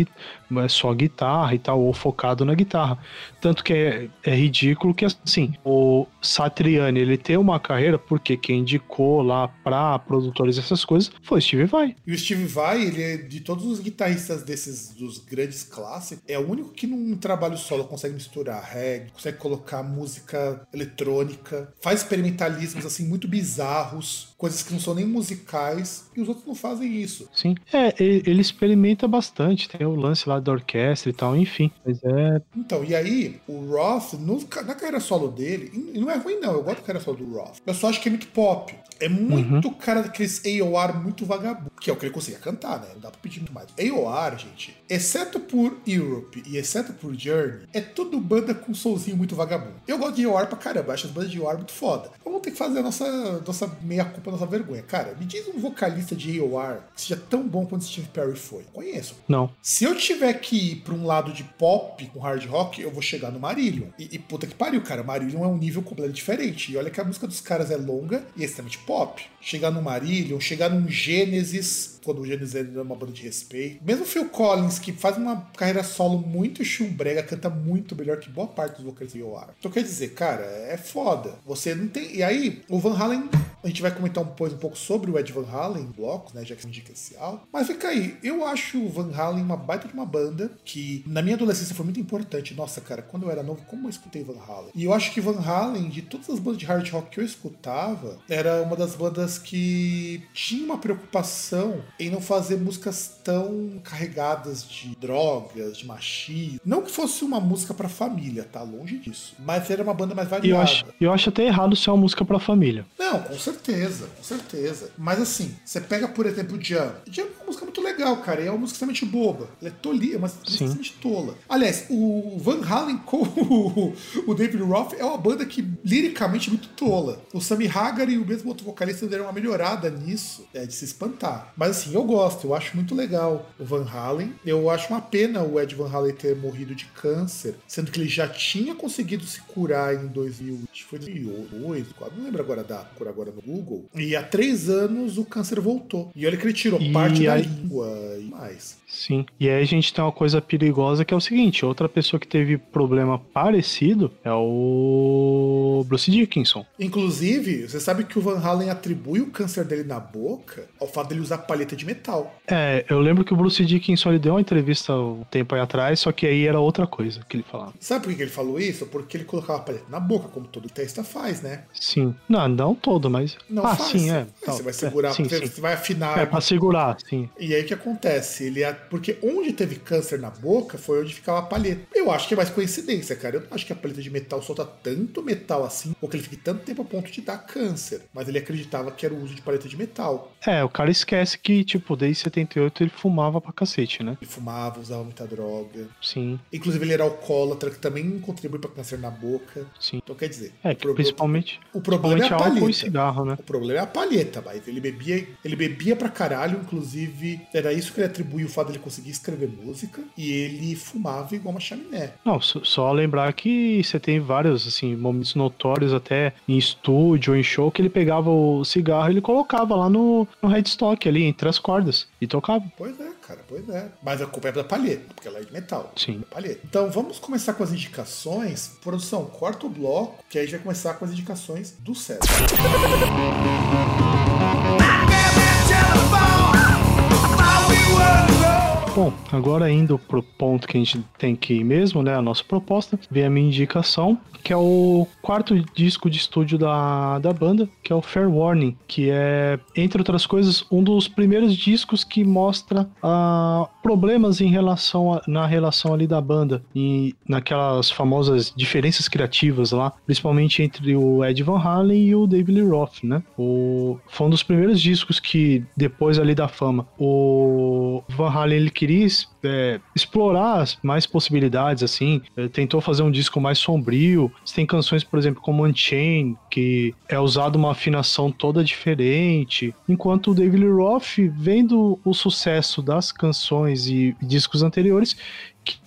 é só guitarra e tal, ou focado na guitarra. Tanto que é, é ridículo que, assim, o Satriani, ele tem uma carreira porque quem indicou lá pra produtores essas coisas foi Steve Vai. E o Steve Vai, ele é de todos os guitarristas desses dos grandes clássicos, é o único que num trabalho solo consegue misturar reggae, consegue colocar música eletrônica, faz experimentalismos assim muito bizarros, coisas que não são nem musicais, e os outros não fazem isso. Sim. É, ele experimenta bastante, tem o lance lá da orquestra e tal, enfim. Mas é. Então, e aí, o Roth, no- na carreira solo dele, e não é ruim não, eu gosto da carreira solo do Roth. Eu só acho que é muito pop. É muito cara daqueles AOR muito vagabundo, que é o que ele conseguia cantar, né? Não dá pra pedir muito mais. AOR, gente, exceto por Europe e exceto por Journey, é tudo banda com solzinho muito vagabundo. Eu gosto de AOR pra caramba, acho as bandas de AOR muito foda. Vamos ter que fazer a nossa, nossa meia-culpa, nossa vergonha. Cara, me diz um vocalista de AOR que seja tão bom quanto Steve Perry foi. Conheço. Não. Se eu tiver que ir pra um lado de pop com hard rock, eu vou chegar no Marillion. E, e puta que pariu, cara. Marillion é um nível completamente diferente. E olha que a música dos caras é longa e é extremamente pop. Chegar no Marillion, chegar num Gênesis, quando o Gênesis era uma banda de respeito. Mesmo Phil Collins, que faz uma carreira solo muito chumbrega, canta muito melhor que boa parte dos vocalistas de OR. Então quer dizer, cara, é foda. Você não tem. E aí, o Van Halen. A gente vai comentar depois um pouco sobre o Ed Van Halen em blocos, né? Já que é um dica especial. Mas fica aí, eu acho o Van Halen uma baita de uma banda que na minha adolescência foi muito importante. Nossa, cara, quando eu era novo, como eu escutei Van Halen? E eu acho que Van Halen, de todas as bandas de hard rock que eu escutava, era uma das bandas que tinha uma preocupação em não fazer músicas tão carregadas de drogas, de machismo. Não que fosse uma música pra família, tá? Longe disso. Mas era uma banda mais E eu variada. acho, eu acho até errado ser uma música pra família. Não, com certeza, com certeza. Mas assim, você pega, por exemplo, o Jam. O Jam é uma música muito legal, cara. E é uma música extremamente boba. Ela é tolinha, mas Sim. extremamente tola. Aliás, o Van Halen com o, o David Roth é uma banda que liricamente é muito tola. O Sammy Hagar e o mesmo outro vocalista deram uma melhorada nisso, é, de se espantar. Mas assim, eu gosto, eu acho muito legal o Van Halen. Eu acho uma pena o Ed Van Halen ter morrido de câncer, sendo que ele já tinha conseguido se curar em 2000, acho que foi 2008, quase, não lembro agora da cura agora no Google. E há três anos o câncer voltou. E olha que ele tirou E parte da aí- língua e mais. Sim. E aí a gente tem uma coisa perigosa que é o seguinte: outra pessoa que teve problema parecido é o Bruce Dickinson. Inclusive, você sabe que o Van Halen atribui o câncer dele na boca ao fato dele usar palheta de metal. É, eu lembro que o Bruce Dickinson ele deu uma entrevista um tempo aí atrás, só que aí era outra coisa que ele falava. Sabe por que ele falou isso? Porque ele colocava a palheta na boca, como todo testa faz, né? Sim. Não, não todo, mas. Não ah, faz. sim, é. Você vai é, segurar, sim, você, sim. vai afinar. É, pra segurar, sim. E aí o que acontece? Ele é- Porque onde teve câncer na boca foi onde ficava a palheta. Eu acho que é mais coincidência, cara. Eu não acho que a palheta de metal solta tanto metal assim, ou que ele fique tanto tempo a ponto de dar câncer. Mas ele acreditava que era o uso de palheta de metal. É, o cara esquece que, tipo, desde 78 ele fumava pra cacete, né? Ele fumava, usava muita droga. Sim, Inclusive ele era alcoólatra, que também contribui para câncer na boca. sim. Então quer dizer, É, o que principalmente, o problema é a principalmente álcool e palheta. cigarro, né? O problema é a palheta, mas ele bebia, ele bebia pra caralho, inclusive era isso que ele atribuía o fato dele conseguir escrever música, e ele fumava igual uma chaminé. Não, só- só lembrar que você tem vários, assim, momentos notórios até em estúdio ou em show que ele pegava o cigarro e ele colocava lá no, no headstock ali, entre as cordas, e tocava. Pois é, cara, pois é. Mas a culpa é da palheta, porque ela é de metal. Sim. É palheta. Então vamos começar com as indicações. Produção, corta o bloco, que aí a gente vai começar com as indicações do César. Bom, agora indo pro ponto que a gente tem que ir mesmo, né? A nossa proposta, vem a minha indicação, que é o quarto disco de estúdio da, da banda, que é o Fair Warning, que é, entre outras coisas, um dos primeiros discos que mostra a, problemas em relação a, na relação ali da banda e naquelas famosas diferenças criativas lá, principalmente entre o Ed Van Halen e o David Lee Roth, né? O, foi um dos primeiros discos que depois ali da fama, o Van Halen ele queria é, explorar mais possibilidades, assim, é, tentou fazer um disco mais sombrio. Você tem canções, por exemplo, como Unchained, que é usado uma afinação toda diferente, enquanto o David Lee Roth, vendo o sucesso das canções e discos anteriores,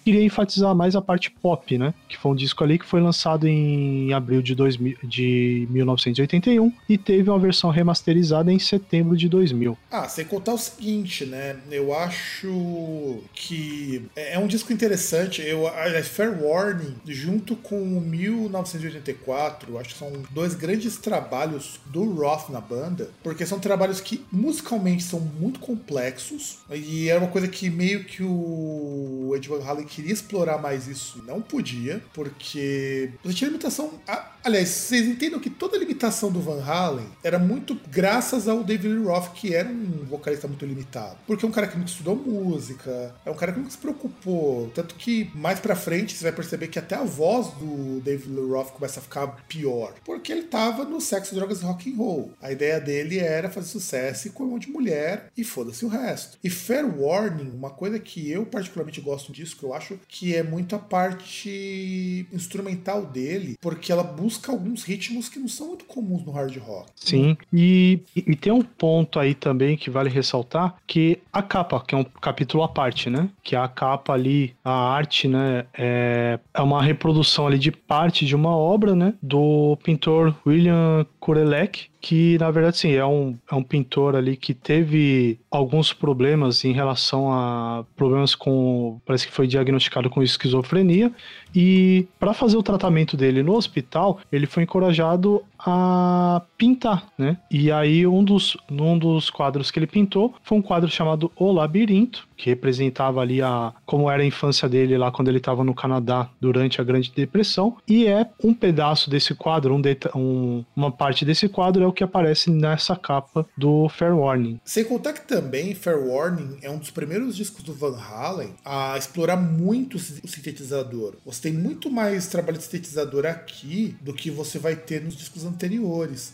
queria enfatizar mais a parte pop, né? Que foi um disco ali que foi lançado em abril de, 2000, de 1981 e teve uma versão remasterizada em setembro de 2000. Ah, sem contar o seguinte, né? Eu acho que é, é um disco interessante. Eu, a Fair Warning, junto com o 1984, acho que são dois grandes trabalhos do Roth na banda, porque são trabalhos que musicalmente são muito complexos e é uma coisa que meio que o Ed Van queria explorar mais isso não podia, porque você tinha limitação. A, aliás, vocês entendem que toda a limitação do Van Halen era muito graças ao David Roth, que era um vocalista muito limitado. Porque é um cara que nunca estudou música, é um cara que nunca se preocupou. Tanto que mais pra frente você vai perceber que até a voz do David Lee Roth começa a ficar pior. Porque ele tava no sexo, drogas e rock and roll. A ideia dele era fazer sucesso com um monte de mulher e foda-se o resto. E Fair Warning, uma coisa que eu particularmente gosto disso, que eu acho que é muito a parte instrumental dele, porque ela busca alguns ritmos que não são muito comuns no hard rock. Sim, e, e tem um ponto aí também que vale ressaltar, que a capa, que é um capítulo à parte, né? Que a capa ali, a arte, né, é, é uma reprodução ali de parte de uma obra, né, do pintor William Kurelek, que na verdade sim, é um, é um pintor ali que teve alguns problemas em relação a problemas com, parece que foi diagnosticado com esquizofrenia. E para fazer o tratamento dele no hospital, ele foi encorajado a pintar, né? E aí um dos, um dos quadros que ele pintou foi um quadro chamado O Labirinto, que representava ali a como era a infância dele lá quando ele estava no Canadá durante a Grande Depressão, e é um pedaço desse quadro, um, um, uma parte desse quadro é o que aparece nessa capa do Fair Warning. Sem contar que também Fair Warning é um dos primeiros discos do Van Halen a explorar muito o sintetizador. Você tem muito mais trabalho de sintetizador aqui do que você vai ter nos discos anteriores.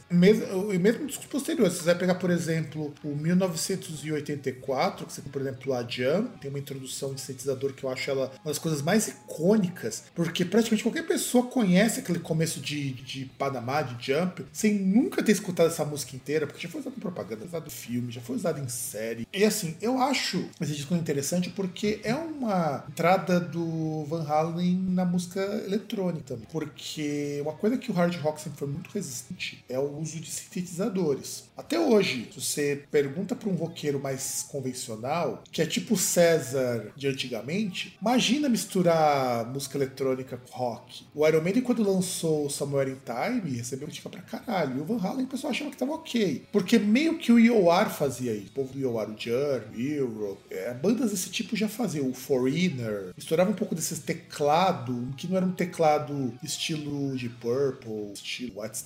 Mesmo, mesmo nos discos posteriores. Você vai pegar, por exemplo, o 1984, que você tem, por exemplo, a Jump, tem uma introdução de sintetizador que eu acho ela uma das coisas mais icônicas, porque praticamente qualquer pessoa conhece aquele começo de, de Panamá, de Jump, sem nunca ter escutado essa música inteira, porque já foi usado em propaganda, usado em filme, já foi usado em série. E assim, eu acho esse disco interessante porque é uma entrada do Van Halen na música eletrônica. Porque uma coisa que o hard rock sempre foi muito é o uso de sintetizadores. Até hoje, se você pergunta para um roqueiro mais convencional, que é tipo César de antigamente, imagina misturar música eletrônica com rock. O Iron Maiden, quando lançou Somewhere in Time, recebeu crítica pra caralho. E o Van Halen, o pessoal achava que tava ok. Porque meio que o IOR fazia isso. O povo do IOR, o Journey, Europe, é, bandas desse tipo já faziam. O Foreigner, misturava um pouco desses teclado, que não era um teclado estilo de Purple, estilo White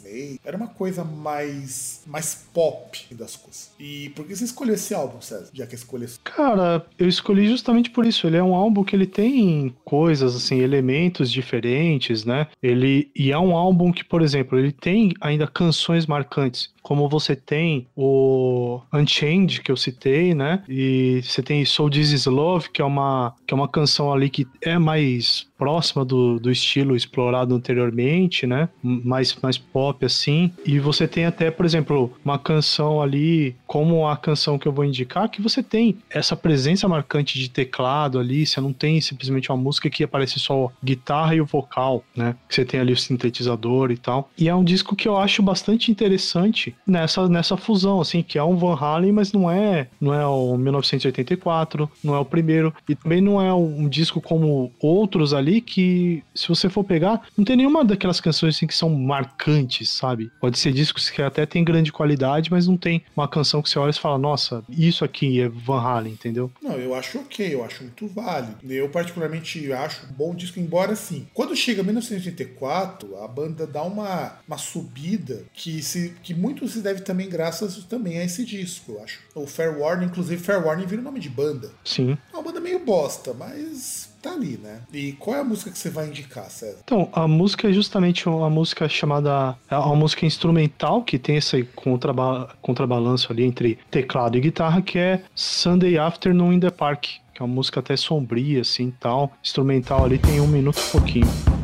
Era uma coisa mais, mais pop das coisas. E por que você escolheu esse álbum, César? Já que escolheu Cara, eu escolhi justamente por isso. Ele é um álbum que ele tem coisas, assim, elementos diferentes, né? Ele, e é um álbum que, por exemplo, ele tem ainda canções marcantes como você tem o Unchained, que eu citei, né? E você tem Soul This Is Love, que é uma, que é uma canção ali que é mais próxima do, do estilo explorado anteriormente, né? Mais, mais pop assim. E você tem até, por exemplo, uma canção ali, como a canção que eu vou indicar, que você tem essa presença marcante de teclado ali. Você não tem simplesmente uma música que aparece só guitarra e o vocal, né? Você tem ali o sintetizador e tal. E é um disco que eu acho bastante interessante nessa, nessa fusão, assim, que é um Van Halen, mas não é, não é o 1984, não é o primeiro, e também não é um disco como outros ali ali que, se você for pegar, não tem nenhuma daquelas canções assim que são marcantes, sabe? Pode ser discos que até tem grande qualidade, mas não tem uma canção que você olha e fala, nossa, isso aqui é Van Halen, entendeu? Não, eu acho ok, eu acho muito válido. Eu particularmente acho um bom disco, embora assim, quando chega 1984, a banda dá uma, uma subida que, se, que muito se deve também graças também a esse disco, eu acho. O Fair Warning, inclusive Fair Warning vira o nome de banda. Sim. É uma banda meio bosta, mas tá ali, né? E qual é a música que você vai indicar, César? Então, a música é justamente uma música chamada. É uma música instrumental que tem esse contraba contrabalanço ali entre teclado e guitarra, que é Sunday Afternoon in the Park. Que é uma música até sombria, assim tal. Instrumental ali tem um minuto e pouquinho.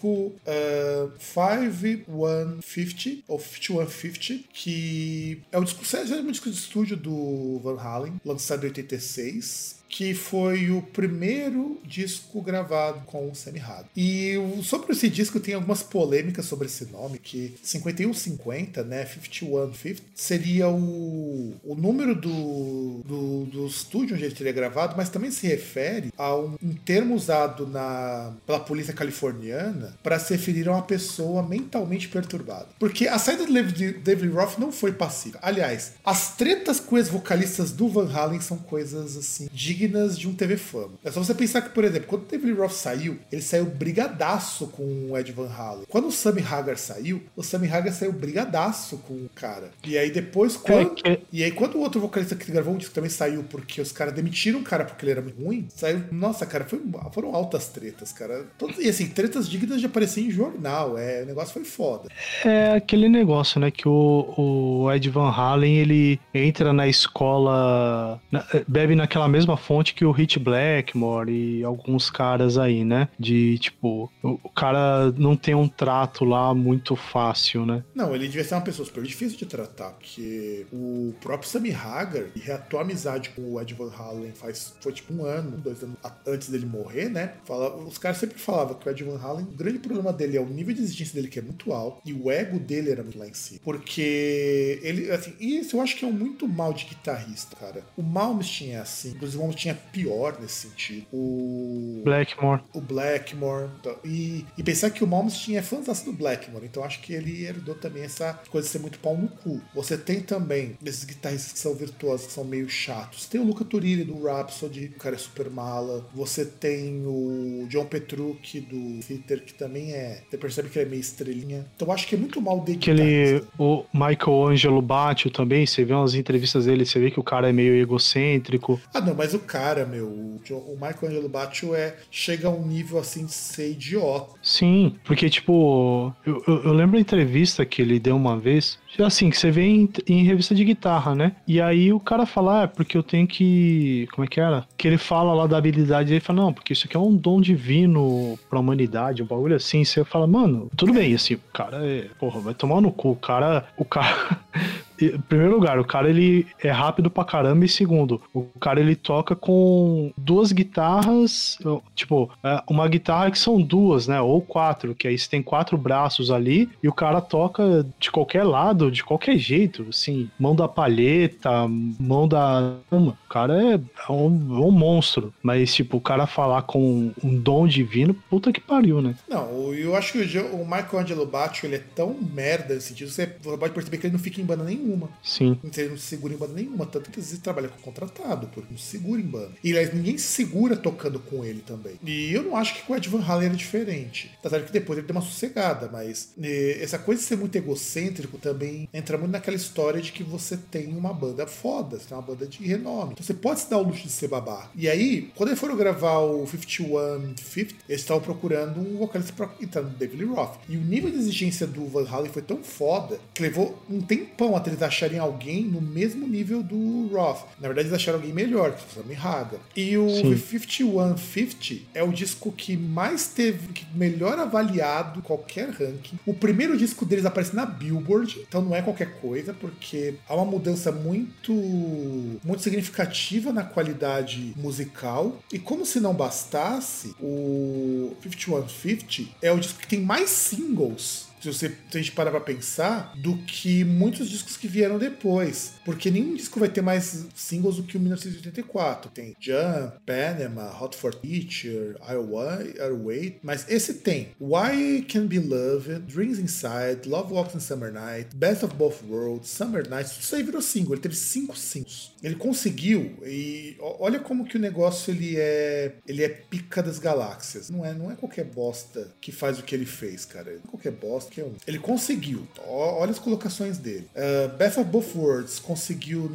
Disco uh, 5150 ou 5150, que é o disco, é um disco de estúdio do Van Halen, lançado em 86 que foi o primeiro disco gravado com o Sammy Hagar. E sobre esse disco tem algumas polêmicas sobre esse nome, que 5150, né, 5150, seria o, o número do, do, do estúdio onde ele teria gravado, mas também se refere a um, um termo usado na, pela polícia californiana para se referir a uma pessoa mentalmente perturbada. Porque a saída do David Roth não foi passiva. Aliás, as tretas com os vocalistas do Van Halen são coisas assim dignas dignas de um TV Fama. É só você pensar que, por exemplo, quando o David Roth saiu, ele saiu brigadaço com o Ed Van Halen. Quando o Sammy Hagar saiu, o Sammy Hagar saiu brigadaço com o cara. E aí depois, quando... É, é... E aí quando o outro vocalista que gravou um disco também saiu porque os caras demitiram o cara porque ele era muito ruim, saiu... Nossa, cara, foi... foram altas tretas, cara. E assim, tretas dignas de aparecer em jornal. É, o negócio foi foda. É aquele negócio, né, que o, o Ed Van Halen, ele entra na escola, na... bebe naquela mesma fonte que o Hit Blackmore e alguns caras aí, né? De tipo, o cara não tem um trato lá muito fácil, né? Não, ele devia ser uma pessoa super difícil de tratar, porque o próprio Sammy Hagar reatou a amizade com o Ed Van Halen faz, foi tipo um ano, dois anos antes dele morrer, né? Fala, os caras sempre falavam que o Ed Van Halen, o grande problema dele é o nível de exigência dele que é muito alto e o ego dele era muito lá em cima. Porque ele, assim, isso eu acho que é um muito mal de guitarrista, cara. O Malmsteen é assim, inclusive o tinha pior nesse sentido. O. Blackmore. O Blackmore. Então, e, e pensar que o Malmsteen é fãzaço do Blackmore, então acho que ele herdou também essa coisa de ser muito pau no cu. Você tem também esses guitarristas que são virtuosos, que são meio chatos. Tem o Luca Turilli do Rhapsody, o cara é super mala. Você tem o John Petrucci do Fitter, que também é. Você percebe que ele é meio estrelinha. Então acho que é muito mal de Aquele. O Michael Angelo Batio também, você vê umas entrevistas dele, você vê que o cara é meio egocêntrico. Ah, não, mas o cara, meu. O, o Michael Batio é, chega a um nível assim de ser idiota. Sim, porque, tipo, eu, eu, eu lembro a entrevista que ele deu uma vez, assim, que você vê em, em, revista de guitarra, né? E aí o cara fala, ah, é porque eu tenho que. Como é que era? Que ele fala lá da habilidade, ele fala, não, porque isso aqui é um dom divino pra humanidade, um bagulho assim. Você fala, mano, tudo bem, assim, o cara é. Porra, vai tomar no cu. O cara. O cara. em primeiro lugar, o cara ele é rápido pra caramba. E segundo, o cara ele toca com duas guitarras, tipo, é, uma guitarra que são duas, né? Ou quatro, que aí você tem quatro braços ali e o cara toca de qualquer lado, de qualquer jeito, assim, mão da palheta, mão da. O cara é, é um, é um monstro. Mas, tipo, o cara falar com um dom divino, puta que pariu, né? Não, eu acho que o, o Michelangelo Baccio, ele é tão merda nesse sentido, você pode perceber que ele não fica em banda nenhuma nenhuma. Sim. Ele não se segura em banda nenhuma. Tanto que às vezes trabalha com contratado, porque não se segura em banda. E aliás, ninguém se segura tocando com ele também. E eu não acho que com o Ed Van Halen era diferente. Tá certo que depois ele deu uma sossegada, mas essa coisa de ser muito egocêntrico também entra muito naquela história de que você tem uma banda foda, você tem uma banda de renome. Então você pode se dar o luxo de ser babá. E aí, quando eles foram gravar o 5150, eles estavam procurando um vocalista pra entrar no David Lee Roth. E o nível de exigência do Van Halen foi tão foda que levou um tempão até ele eles acharem alguém no mesmo nível do Roth. Na verdade, eles acharam alguém melhor, que foi Haga. E o Sim. 5150 é o disco que mais teve, que melhor avaliado qualquer ranking. O primeiro disco deles aparece na Billboard, então não é qualquer coisa, porque há uma mudança muito, muito significativa na qualidade musical. E como se não bastasse, o 5150 é o disco que tem mais singles se você se a gente parar pra pensar, do que muitos discos que vieram depois. Porque nenhum disco vai ter mais singles do que o 1984. Tem Jump, Panama, Hot for Teacher, I'll Wait. Mas esse tem Why Can Be Loved, Dreams Inside, Love Walks in Summer Night, Best of Both Worlds, Summer Nights. Tudo isso aí virou single. Ele teve cinco singles. Ele conseguiu, e olha como que o negócio ele é, ele é pica das galáxias. Não é, não é qualquer bosta que faz o que ele fez, cara. Não é qualquer bosta que é um. Ele conseguiu. Olha as colocações dele. Uh, Best of Both Worlds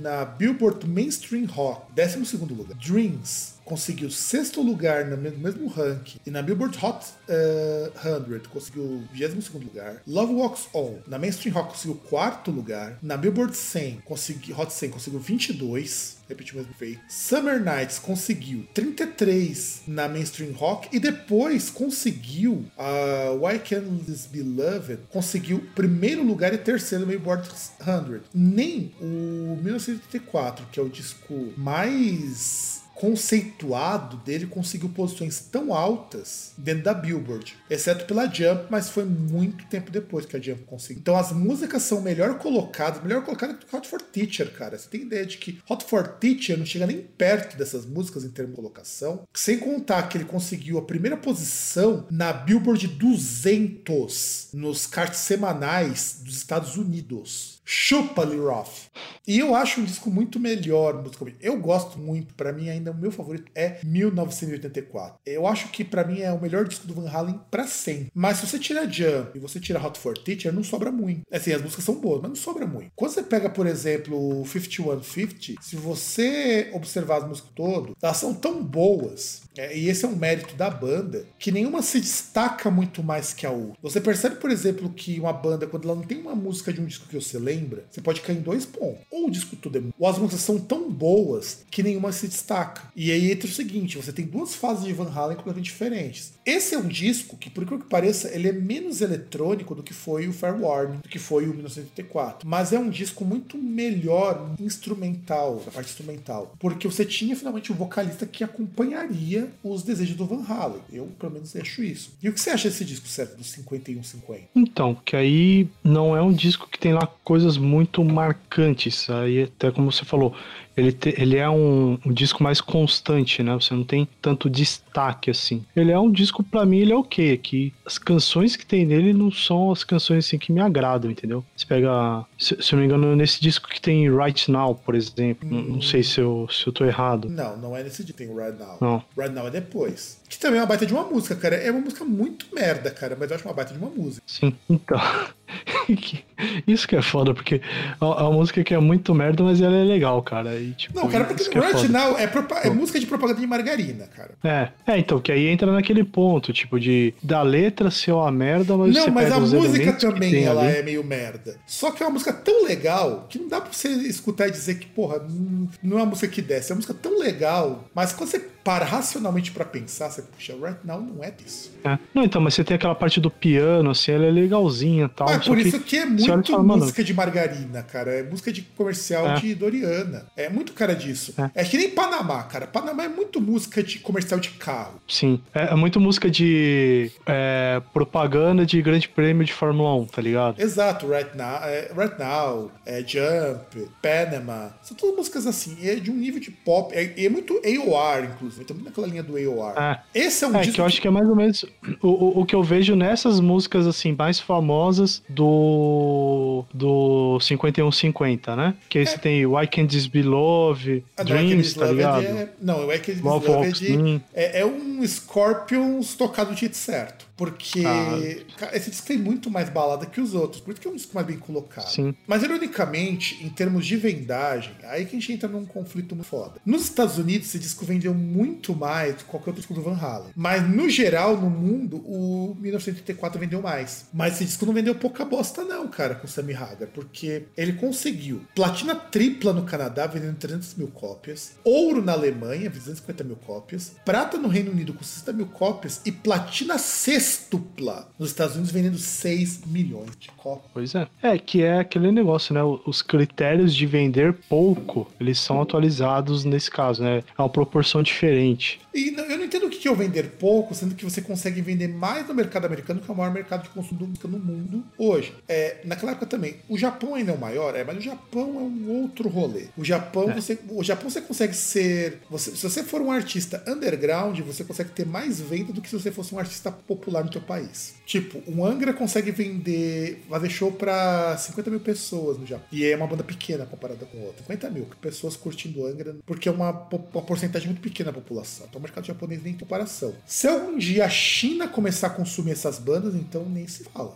na Billboard Mainstream Rock, 12 segundo lugar. Dreams conseguiu sexto lugar no me- mesmo ranking. E na Billboard Hot eh, 100 conseguiu 22 lugar. Love Walks On na Mainstream Rock conseguiu quarto lugar. Na Billboard 100, conseguiu, Hot 100 conseguiu 22. Repetiu o mesmo feito. Summer Nights conseguiu 33 na Mainstream Rock e depois conseguiu a Why Can't This Be Loved conseguiu primeiro lugar e terceiro no Billboard 100. Nem o 1984, que é o disco mais conceituado dele conseguiu posições tão altas dentro da Billboard, exceto pela Jump, mas foi muito tempo depois que a Jump conseguiu. Então as músicas são melhor colocadas, melhor colocadas que Hot for Teacher, cara. Você tem ideia de que Hot for Teacher não chega nem perto dessas músicas em termos de colocação, sem contar que ele conseguiu a primeira posição na Billboard 200 nos charts semanais dos Estados Unidos. Chupa Lee Roth. E eu acho um disco muito melhor musicalmente. Eu gosto muito, pra mim ainda o meu favorito é 1984. Eu acho que pra mim é o melhor disco do Van Halen pra sempre. Mas se você tira Jump e você tira Hot for Teacher, não sobra muito. Assim, as músicas são boas, mas não sobra muito. Quando você pega, por exemplo, o 5150, se você observar as músicas todo, elas são tão boas, é, e esse é um mérito da banda, que nenhuma se destaca muito mais que a outra. Você percebe, por exemplo, que uma banda, quando ela não tem uma música de um disco que você lembra, você pode cair em dois pontos. Ou o disco todo é. Ou as músicas são tão boas que nenhuma se destaca. E aí entra o seguinte: você tem duas fases de Van Halen completamente diferentes. Esse é um disco que, por incrível que pareça, ele é menos eletrônico do que foi o Fair Warning, do que foi o 1984. Mas é um disco muito melhor instrumental, a parte instrumental. Porque você tinha finalmente um vocalista que acompanharia os desejos do Van Halen. Eu, pelo menos, acho isso. E o que você acha desse disco, certo? Do 5150? Então, que aí não é um disco que tem lá coisas muito marcantes. Aí, até como você falou, ele, te- ele é um, um disco mais constante, né? Você não tem tanto destaque assim. Ele é um disco, pra mim, ele é o quê? Que as canções que tem nele não são as canções assim que me agradam, entendeu? Você pega, se, se eu não me engano, nesse disco que tem Right Now, por exemplo. Não, não sei se eu, se eu tô errado. Não, não é nesse disco. Tem o Right Now. Não. Right Now é depois. Que também é uma baita de uma música, cara. É uma música muito merda, cara, mas eu acho uma baita de uma música. Sim, então. Isso que é foda, porque é uma música que é muito merda, mas ela é legal, cara. E, tipo, Não, cara, porque é Right foda. Now é, propa- é música de propaganda de margarina, cara. É, é, então, que aí entra naquele ponto, tipo, de da letra ser uma merda, mas Não, você mas pega a os música também ela ali. é meio merda. Só que é uma música tão legal que não dá pra você escutar e dizer que, porra, não não é uma música que desce. É uma música tão legal, mas quando você para racionalmente pra pensar, você, puxa, Right Now não é disso. É. Não, então, mas você tem aquela parte do piano, assim, ela é legalzinha e tal. Só por isso que é você olha e muito fala, música de margarina, cara. É música de comercial É. de Doriana. É muito cara disso. É. É. que nem Panamá, cara. Panamá é muito música de comercial de carro. Sim, é, é muito música de é, propaganda de grande prêmio de Fórmula 1, tá ligado? Exato, Right Now, é, right Now é, Jump, Panama. São todas músicas assim. É de um nível de pop. É, e é muito AOR, inclusive. Também naquela linha do AOR. É. Esse é um É, disco que eu acho que é mais ou menos o, o, o que eu vejo nessas músicas assim mais famosas do do 5150, né? Que aí você tem Why Can't This Be Love, Ah, não, é aquele Dreams, tá ligado? É, não, é aquele Love Loved Walks In. é, é um Scorpions tocado do jeito certo. Porque ah. esse disco tem muito mais balada que os outros, por isso que é um disco mais bem colocado. Sim. Mas, ironicamente, em termos de vendagem, aí que a gente entra num conflito muito foda. Nos Estados Unidos, esse disco vendeu muito mais do que qualquer outro disco do Van Halen. Mas, no geral, no mundo, o 1984 vendeu mais. Mas esse disco não vendeu pouca bosta, não, cara, com o Sammy Hagar, porque ele conseguiu platina tripla no Canadá, vendendo 300 mil cópias, ouro na Alemanha, 250 mil cópias, prata no Reino Unido com 60 mil cópias e platina sextupla nos Estados Unidos, vendendo 6 milhões de cópias. Pois é. É, que é aquele negócio, né? Os critérios de vender pouco, eles são atualizados nesse caso, né? É uma proporção diferente. E eu não entendo o que é o vender pouco, sendo que você consegue vender mais no mercado americano, que é o maior mercado de consumo no mundo hoje. É, naquela época também, o Japão ainda é o maior, é, mas o Japão é um outro rolê. O Japão, é. você, o Japão você consegue ser. Você, se você for um artista underground, você consegue ter mais venda do que se você fosse um artista popular no seu país. Tipo, o Angra consegue vender, fazer show pra 50 mil pessoas no Japão. E é uma banda pequena comparada com outra. 50 mil pessoas curtindo Angra, porque é uma, uma porcentagem muito pequena da população. Então mercado japonês nem em comparação. Se algum dia a China começar a consumir essas bandas, então nem se fala.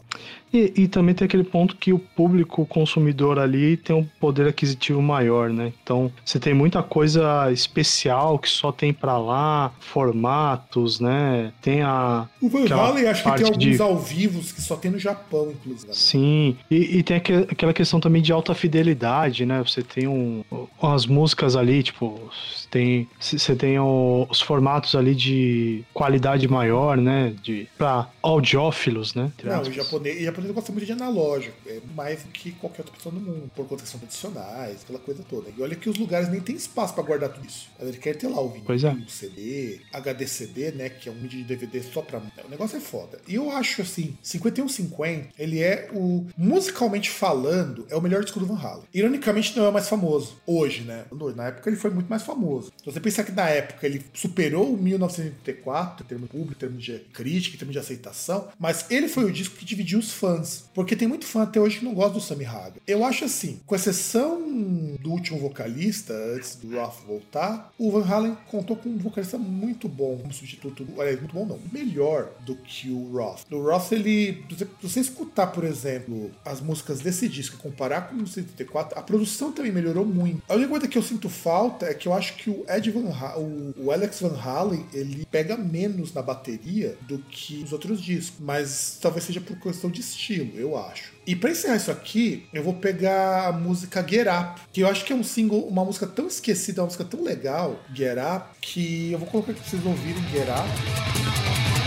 E, e, também tem aquele ponto que o público consumidor ali tem um poder aquisitivo maior, né? Então você tem muita coisa especial que só tem para lá, formatos, né? Tem a. O Van Halen acho que tem alguns de... ao vivo que só tem no Japão, inclusive. Sim, e, e, tem aquela questão também de alta fidelidade, né? Você tem um, umas músicas ali, tipo, tem, você tem o, os formatos ali de qualidade maior, né? De, pra audiófilos, né? Não, o japonês japonês gosta muito de analógico, é mais do que qualquer outra pessoa no mundo, por conta que são tradicionais, aquela coisa toda. E olha que os lugares nem tem espaço para guardar tudo isso. Ele quer ter lá o vinil, é. o CD, HD CD, né, que é um mídia de DVD só pra... O negócio é foda. E eu acho, assim, 5150, ele é o... Musicalmente falando, é o melhor disco do Van Halen. Ironicamente, não é o mais famoso. Hoje, né? Na época ele foi muito mais famoso. Se você pensar que na época ele superou o 1984, em termos público, em termos de crítica, em termos de aceitação, mas ele foi o disco que dividiu os fãs. Porque tem muito fã até hoje que não gosta do Sammy Hagar. Eu acho assim, com exceção do último vocalista, antes do Roth voltar, o Van Halen contou com um vocalista muito bom como substituto. Aliás, muito bom não, melhor do que o Roth. O Roth, ele. Se você escutar, por exemplo, as músicas desse disco e comparar com o 74, a produção também melhorou muito. A única coisa que eu sinto falta é que eu acho que o Ed Van o Alex Van Halen, ele pega menos na bateria do que os outros discos. Mas talvez seja por questão de estilo, eu acho. E para encerrar isso aqui, eu vou pegar a música Get Up, que eu acho que é um single, uma música tão esquecida, uma música tão legal, Get Up, que eu vou colocar aqui pra vocês ouvirem Get Up.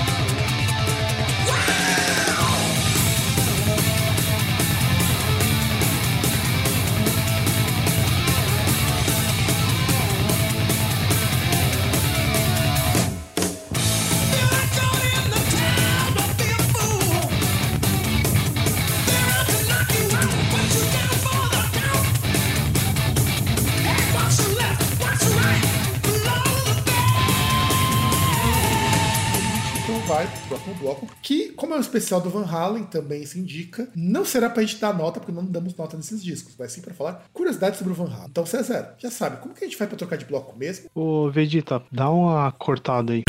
Especial do Van Halen, também se indica, não será pra gente dar nota, porque não damos nota nesses discos, mas sim pra falar curiosidades sobre o Van Halen. Então, César, já sabe, como que a gente vai pra trocar de bloco mesmo? Ô, Vegeta, dá uma cortada aí.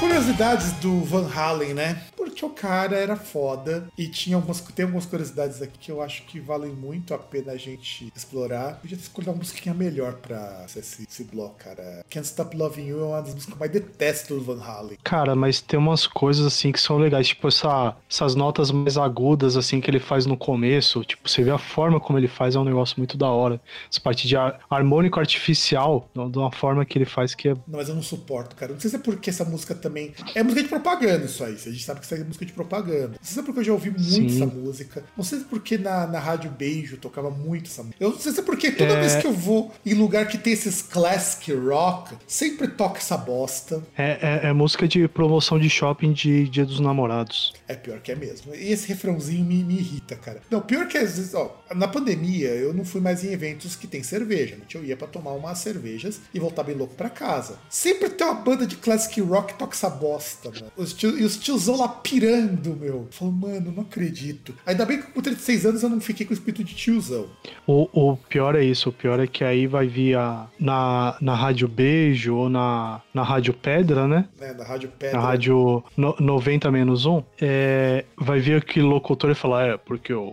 Curiosidades do Van Halen, né? Porque o cara era foda e tinha algumas, tem algumas curiosidades aqui que eu acho que valem muito a pena a gente explorar. Podia escolher uma musiquinha melhor pra esse, esse bloco, cara. Can't Stop Loving You é uma das músicas que eu mais detesto do Van Halen. Cara, mas tem umas coisas assim que são legais, tipo essa, essas notas mais agudas assim que ele faz no começo, tipo, você vê a forma como ele faz é um negócio muito da hora. Essa parte de harmônico artificial, de uma forma que ele faz que é... Não, mas eu não suporto, cara. Não sei se é porque essa música também... É música de propaganda isso aí, a gente sabe que isso é música de propaganda. Não sei se é porque eu já ouvi muito Sim. essa música. Não sei se é porque na, na Rádio Beijo tocava muito essa música. Eu não sei se é porque toda é... vez que eu vou em lugar que tem esses classic rock, sempre toca essa bosta. É, é, é música de promoção de shopping de Dia dos Namorados. É pior que é mesmo. E esse refrãozinho me, me irrita, cara. Não, pior que às vezes, ó, na pandemia eu não fui mais em eventos que tem cerveja. Eu ia para tomar umas cervejas e voltar bem louco para casa. Sempre tem uma banda de classic rock que toca essa bosta, mano. E os tiozão lá pirando meu. Falou, mano, não acredito. Ainda bem que com 36 anos eu não fiquei com o espírito de tiozão. O, o pior é isso, o pior é que aí vai vir a, na, na Rádio Beijo ou na, na Rádio Pedra, né? Né, na Rádio Pedra. Na Rádio no, 90 menos 1, é, vai vir aquele locutor e falar, é, porque o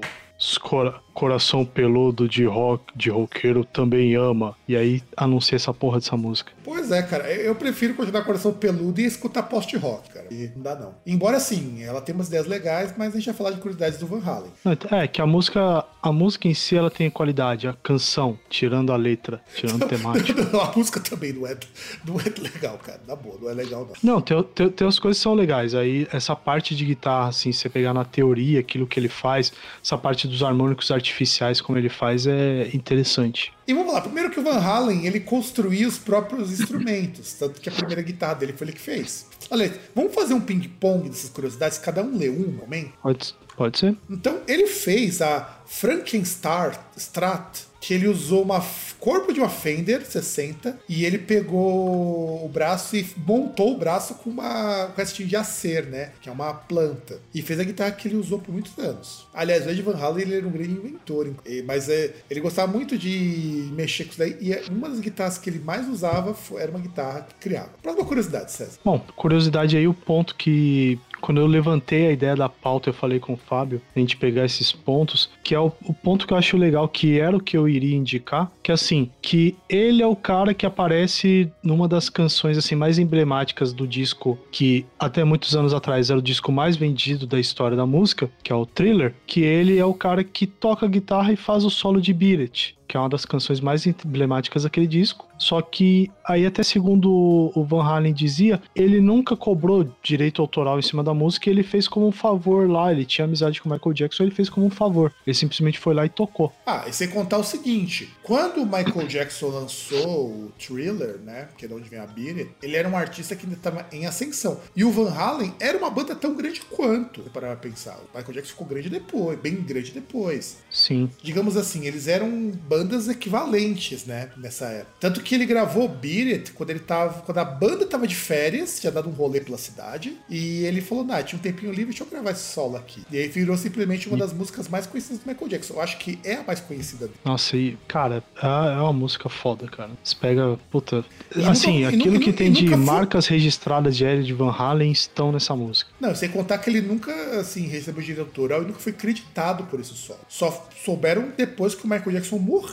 cora, coração peludo de rock, de roqueiro também ama. E aí anuncia essa porra dessa música. Pois é, cara. Eu prefiro continuar coração peludo e escutar post-rock, cara. E não dá, não. Embora sim, ela tem umas ideias legais, mas a gente vai falar de curiosidades do Van Halen. É, que a música, a música em si ela tem qualidade, a canção, tirando a letra, tirando a temática. a música também não é, não é legal, cara. Na boa, não é legal, não. Não, tem, tem, tem as coisas que são legais. Aí, essa parte de guitarra, assim, você pegar na teoria aquilo que ele faz, essa parte dos harmônicos artificiais, como ele faz, é interessante. E vamos lá, primeiro que o Van Halen, ele construía os próprios instrumentos, tanto que a primeira guitarra dele foi ele que fez. Olha, vamos fazer um ping-pong dessas curiosidades, cada um lê um momento? Pode, pode ser. Então, ele fez a Frankenstein Strat, que ele usou uma corpo de uma Fender 60 e ele pegou o braço e montou o braço com uma restinho de acer, né? Que é uma planta. E fez a guitarra que ele usou por muitos anos. Aliás, o Ed Van Halen ele era um grande inventor, mas é, ele gostava muito de mexer com isso daí. E é, uma das guitarras que ele mais usava era uma guitarra que criava. Próxima curiosidade, César. Bom, curiosidade aí, o ponto que quando eu levantei a ideia da pauta, eu falei com o Fábio, a gente pegar esses pontos, que é o, o, ponto que eu acho legal, que era o que eu iria indicar, que assim, que ele é o cara que aparece numa das canções assim mais emblemáticas do disco, que até muitos anos atrás era o disco mais vendido da história da música, que é o Thriller, que ele é o cara que toca guitarra e faz o solo de Beat It que é uma das canções mais emblemáticas daquele disco. Só que aí até segundo o Van Halen dizia, ele nunca cobrou direito autoral em cima da música, ele fez como um favor lá, ele tinha amizade com o Michael Jackson, ele fez como um favor. Ele simplesmente foi lá e tocou. Ah, e sem contar o seguinte, quando o Michael Jackson lançou o Thriller, né, que é de onde vem a Beat ele era um artista que ainda estava em ascensão. E o Van Halen era uma banda tão grande quanto, para pensar. O Michael Jackson ficou grande depois, bem grande depois. Sim. Digamos assim, eles eram bandas equivalentes, né, nessa época. Tanto que ele gravou Beat It quando ele tava, quando a banda tava de férias, tinha dado um rolê pela cidade, e ele falou, nah, tinha um tempinho livre, deixa eu gravar esse solo aqui. E aí virou simplesmente uma das músicas mais conhecidas do Michael Jackson. Eu acho que é a mais conhecida dele. Nossa, e, cara, é, é uma música foda, cara. Você pega, puta... E assim, nunca, aquilo que tem de marcas registradas de Ed Van Halen estão nessa música. Não, sem contar que ele nunca, assim, recebeu direito autoral e nunca foi creditado por esse solo. Só souberam depois que o Michael Jackson morreu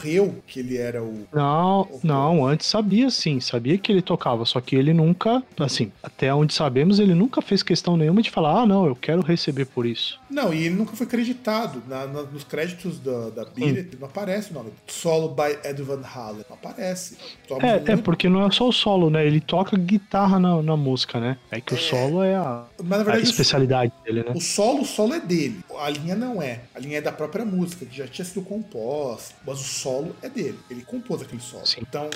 que ele era o. Não, o... não, antes sabia sim, sabia que ele tocava, só que ele nunca, assim, até onde sabemos, ele nunca fez questão nenhuma de falar, ah, não, eu quero receber por isso. Não, e ele nunca foi creditado. Na, na, nos créditos da, da Beat hum. não aparece o nome. Solo by Ed Van Halen. Não aparece. É, é, porque não é só o solo, né? Ele toca guitarra na, na música, né? É que é... o solo é a, verdade, a especialidade o, dele, né? O solo, o solo é dele. A linha não é. A linha é da própria música, que já tinha sido composta. Mas o solo é dele. Ele compôs aquele solo. Sim. Então,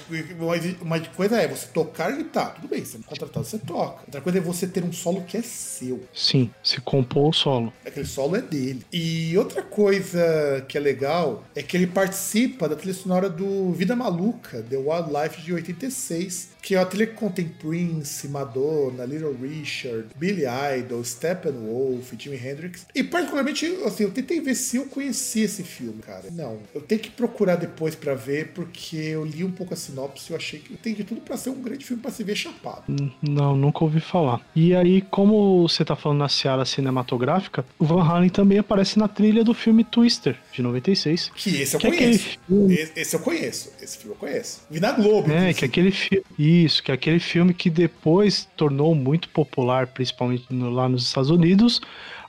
uma coisa é você tocar guitarra. Tudo bem, você é contratado, você toca. Outra coisa é você ter um solo que é seu. Sim, se compor o solo. Aquele solo é dele. E outra coisa que é legal é que ele participa da trilha sonora do Vida Maluca, The Wildlife de 86, que é a trilha que contém Prince, Madonna, Little Richard, Billy Idol, Steppenwolf, Jimi Hendrix. E particularmente, assim, eu tentei ver se eu conhecia esse filme, cara. Não, eu tenho que procurar depois para ver, porque eu li um pouco a sinopse e eu achei que tem de tudo para ser um grande filme para se ver chapado. Hum, não, nunca ouvi falar. E aí, como você tá falando na seara cinematográfica, o Van Halen também aparece na trilha do filme Twister, de 96. Que esse eu que conheço. É esse, esse, eu conheço. Esse filme eu conheço. Vi na Globo. É, que é aquele filme. Isso, que é aquele filme que depois tornou muito popular, principalmente no, lá nos Estados Unidos,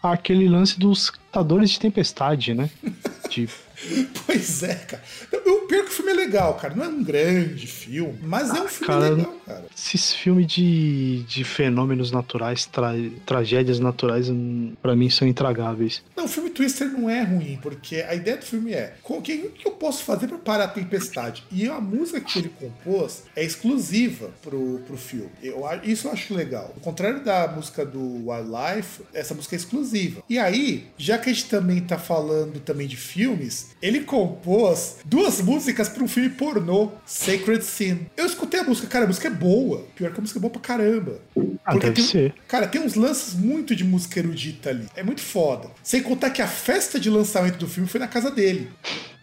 aquele lance dos catadores de tempestade, né? De Pois é, cara. O pior que o filme é legal, cara. Não é um grande filme, mas é um filme cara, legal, cara. Esses filmes de, de fenômenos naturais, tra, tragédias naturais, hum, para mim são intragáveis. Não, o filme Twister não é ruim, porque a ideia do filme é o que, que eu posso fazer para parar a tempestade? E a música que ele compôs é exclusiva pro, pro filme. Eu, isso eu acho legal. Ao contrário da música do Wildlife, essa música é exclusiva. E aí, já que a gente também tá falando também de filmes, ele compôs duas músicas para um filme pornô, Sacred Sin. Eu escutei a música, cara, a música é boa. Pior que a música é boa pra caramba. Ah, deve tem, ser. Cara, tem uns lances muito de música erudita ali. É muito foda. Sem contar que a festa de lançamento do filme foi na casa dele.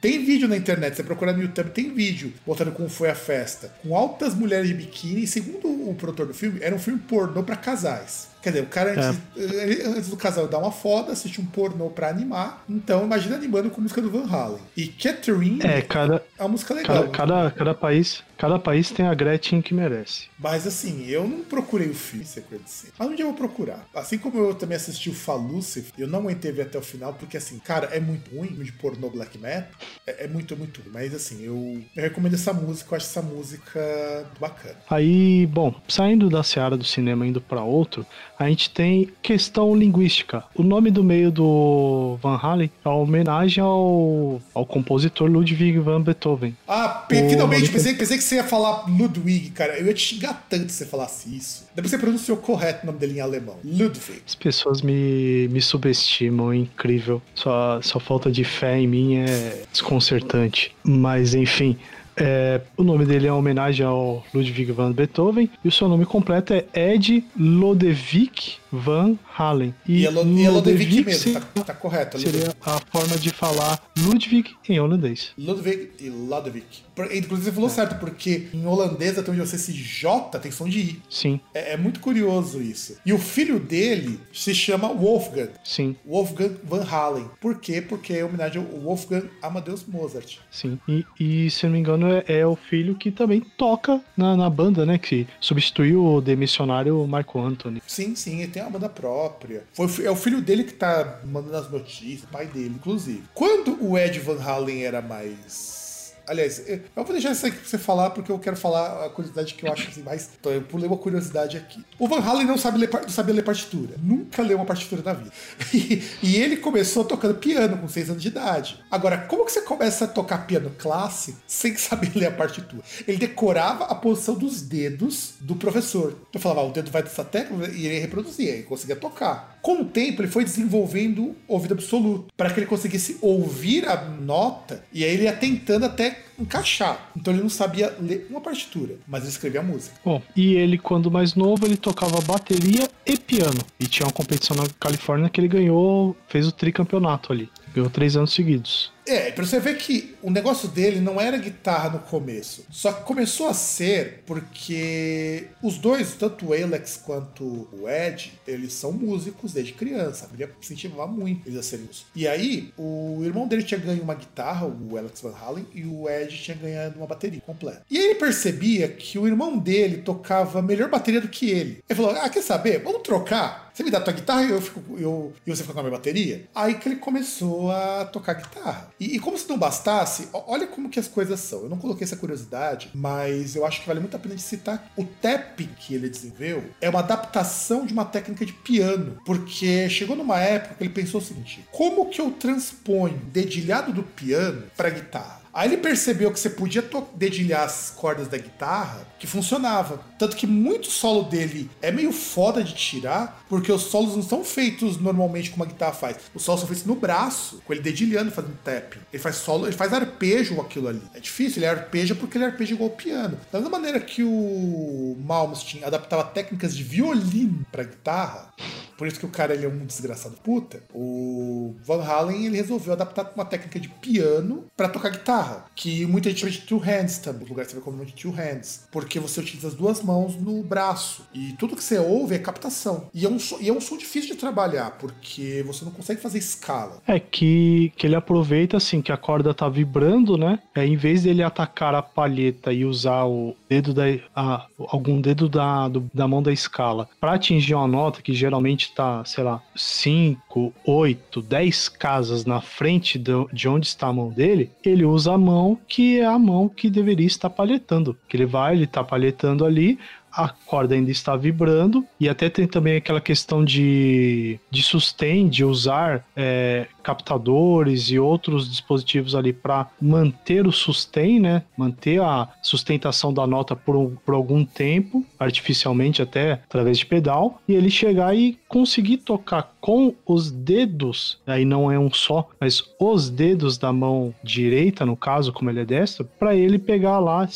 Tem vídeo na internet, você procurar no YouTube, tem vídeo mostrando como foi a festa. Com altas mulheres de biquíni, e segundo o produtor do filme, era um filme pornô pra casais. Quer dizer, o cara, antes, ele- antes do casal dar uma foda, assiste um pornô pra animar. Então, imagina animando com música do Van Halen. E Catherine É, cada, é uma música legal. cada, cada, cada país. Cada país tem a Gretchen que merece. Mas assim, eu não procurei o filme Secret Sin. Mas um dia eu vou procurar. Assim como eu também assisti o Falucif, eu não aguentei ver até o final, porque assim, cara, é muito ruim de pornô black metal. É, é muito, muito ruim. Mas assim, eu, eu recomendo essa música, eu acho essa música bacana. Aí, bom, saindo da seara do cinema indo pra outro, a gente tem questão linguística. O nome do meio do Van Halen é uma homenagem ao, ao compositor Ludwig van Beethoven. Ah, Ô, finalmente, pensei, pensei que você ia falar Ludwig, cara. Eu ia te xingar tanto se você falasse isso. Depois você pronunciou correto o nome dele em alemão. Ludwig. As pessoas me, me subestimam, é incrível. Sua, sua falta de fé em mim é desconcertante. Mas, enfim, é, o nome dele é uma homenagem ao Ludwig van Beethoven e o seu nome completo é Ed Lodewijk van Halen. E, é, e é Ludwig Lodewijk mesmo, tá, tá correto. é seria Ludwig. a forma de falar Ludwig em holandês. Ludwig e Ludwig. Inclusive você falou certo, porque em holandês, até onde você se J, tem som de I. Sim, É, é muito curioso isso. E o filho dele se chama Wolfgang. sim, Wolfgang Van Halen. Por quê? Porque é homenagem ao Wolfgang Amadeus Mozart. sim. E, e, se não me engano, é, é o filho que também toca na, na banda, né? Que substituiu o demissionário Marco Anthony. Sim, sim, ele tem uma banda própria. Foi, é o filho dele que tá mandando as notícias, pai dele, inclusive. Quando o Ed Van Halen era mais. Aliás, eu vou deixar isso aqui pra você falar, porque eu quero falar a curiosidade que eu acho assim, mais. Então, eu pulei uma curiosidade aqui. O Van Halen não, sabe ler, não sabia ler partitura. Nunca leu uma partitura na vida. E, e ele começou tocando piano com 6 anos de idade. Agora, como que você começa a tocar piano clássico sem saber ler a partitura? Ele decorava a posição dos dedos do professor. Eu falava, ah, o dedo vai dessa tecla e ele reproduzia, ele conseguia tocar. Com o tempo, ele foi desenvolvendo ouvido absoluto, para que ele conseguisse ouvir a nota e aí ele ia tentando até encaixar. Então ele não sabia ler uma partitura, mas ele escrevia música. Bom, e ele, quando mais novo, ele tocava bateria e piano. E tinha uma competição na Califórnia que ele ganhou, fez o tricampeonato ali. Ganhou três anos seguidos. É, pra você ver que o negócio dele não era guitarra no começo. Só que começou a ser porque os dois, tanto o Alex quanto o Ed, eles são músicos desde criança. Família incentivava muito eles a serem músicos. E aí, o irmão dele tinha ganho uma guitarra, o Alex Van Halen, e o Ed tinha ganhado uma bateria completa. E aí ele percebia que o irmão dele tocava melhor bateria do que ele. Ele falou: Ah, quer saber? Vamos trocar? Você me dá tua guitarra e eu fico, eu, e você fica com a minha bateria? Aí que ele começou a tocar guitarra. E, e como se não bastasse, olha como que as coisas são. Eu não coloquei essa curiosidade, mas eu acho que vale muito a pena de citar. O tapping que ele desenvolveu é uma adaptação de uma técnica de piano. Porque chegou numa época que ele pensou o seguinte: como que eu transponho dedilhado do piano para guitarra? Aí ele percebeu que você podia dedilhar as cordas da guitarra, que funcionava. Tanto que muito solo dele é meio foda de tirar, porque os solos não são feitos normalmente como a guitarra faz. Os solos são feitos no braço, com ele dedilhando, fazendo tapping. Ele faz solo, ele faz arpejo aquilo ali. É difícil, ele arpeja porque ele arpeja igual o piano. Da mesma maneira que o Malmsteen adaptava técnicas de violino pra guitarra, por isso que o cara ele é um desgraçado puta. O Van Halen ele resolveu adaptar uma técnica de piano pra tocar guitarra, que muita gente chama de two hands também. No lugar você vê como de two hands, porque você utiliza as duas mãos no braço e tudo que você ouve é captação. E é um som, e é um som difícil de trabalhar porque você não consegue fazer escala. É que, que ele aproveita assim que a corda tá vibrando, né? Aí, em vez dele atacar a palheta e usar o dedo da a- algum dedo da, do- da mão da escala para atingir uma nota que geralmente tá, sei lá, 5, 8, 10 casas na frente de onde está a mão dele, ele usa a mão que é a mão que deveria estar palhetando. Que ele vai, ele tá palhetando ali, a corda ainda está vibrando e até tem também aquela questão de, de sustain, de usar é, captadores e outros dispositivos ali para manter o sustain, né? Manter a sustentação da nota por, por algum tempo, artificialmente até através de pedal, e ele chegar e conseguir tocar com os dedos, aí não é um só, mas os dedos da mão direita, no caso, como ele é destro, para ele pegar lá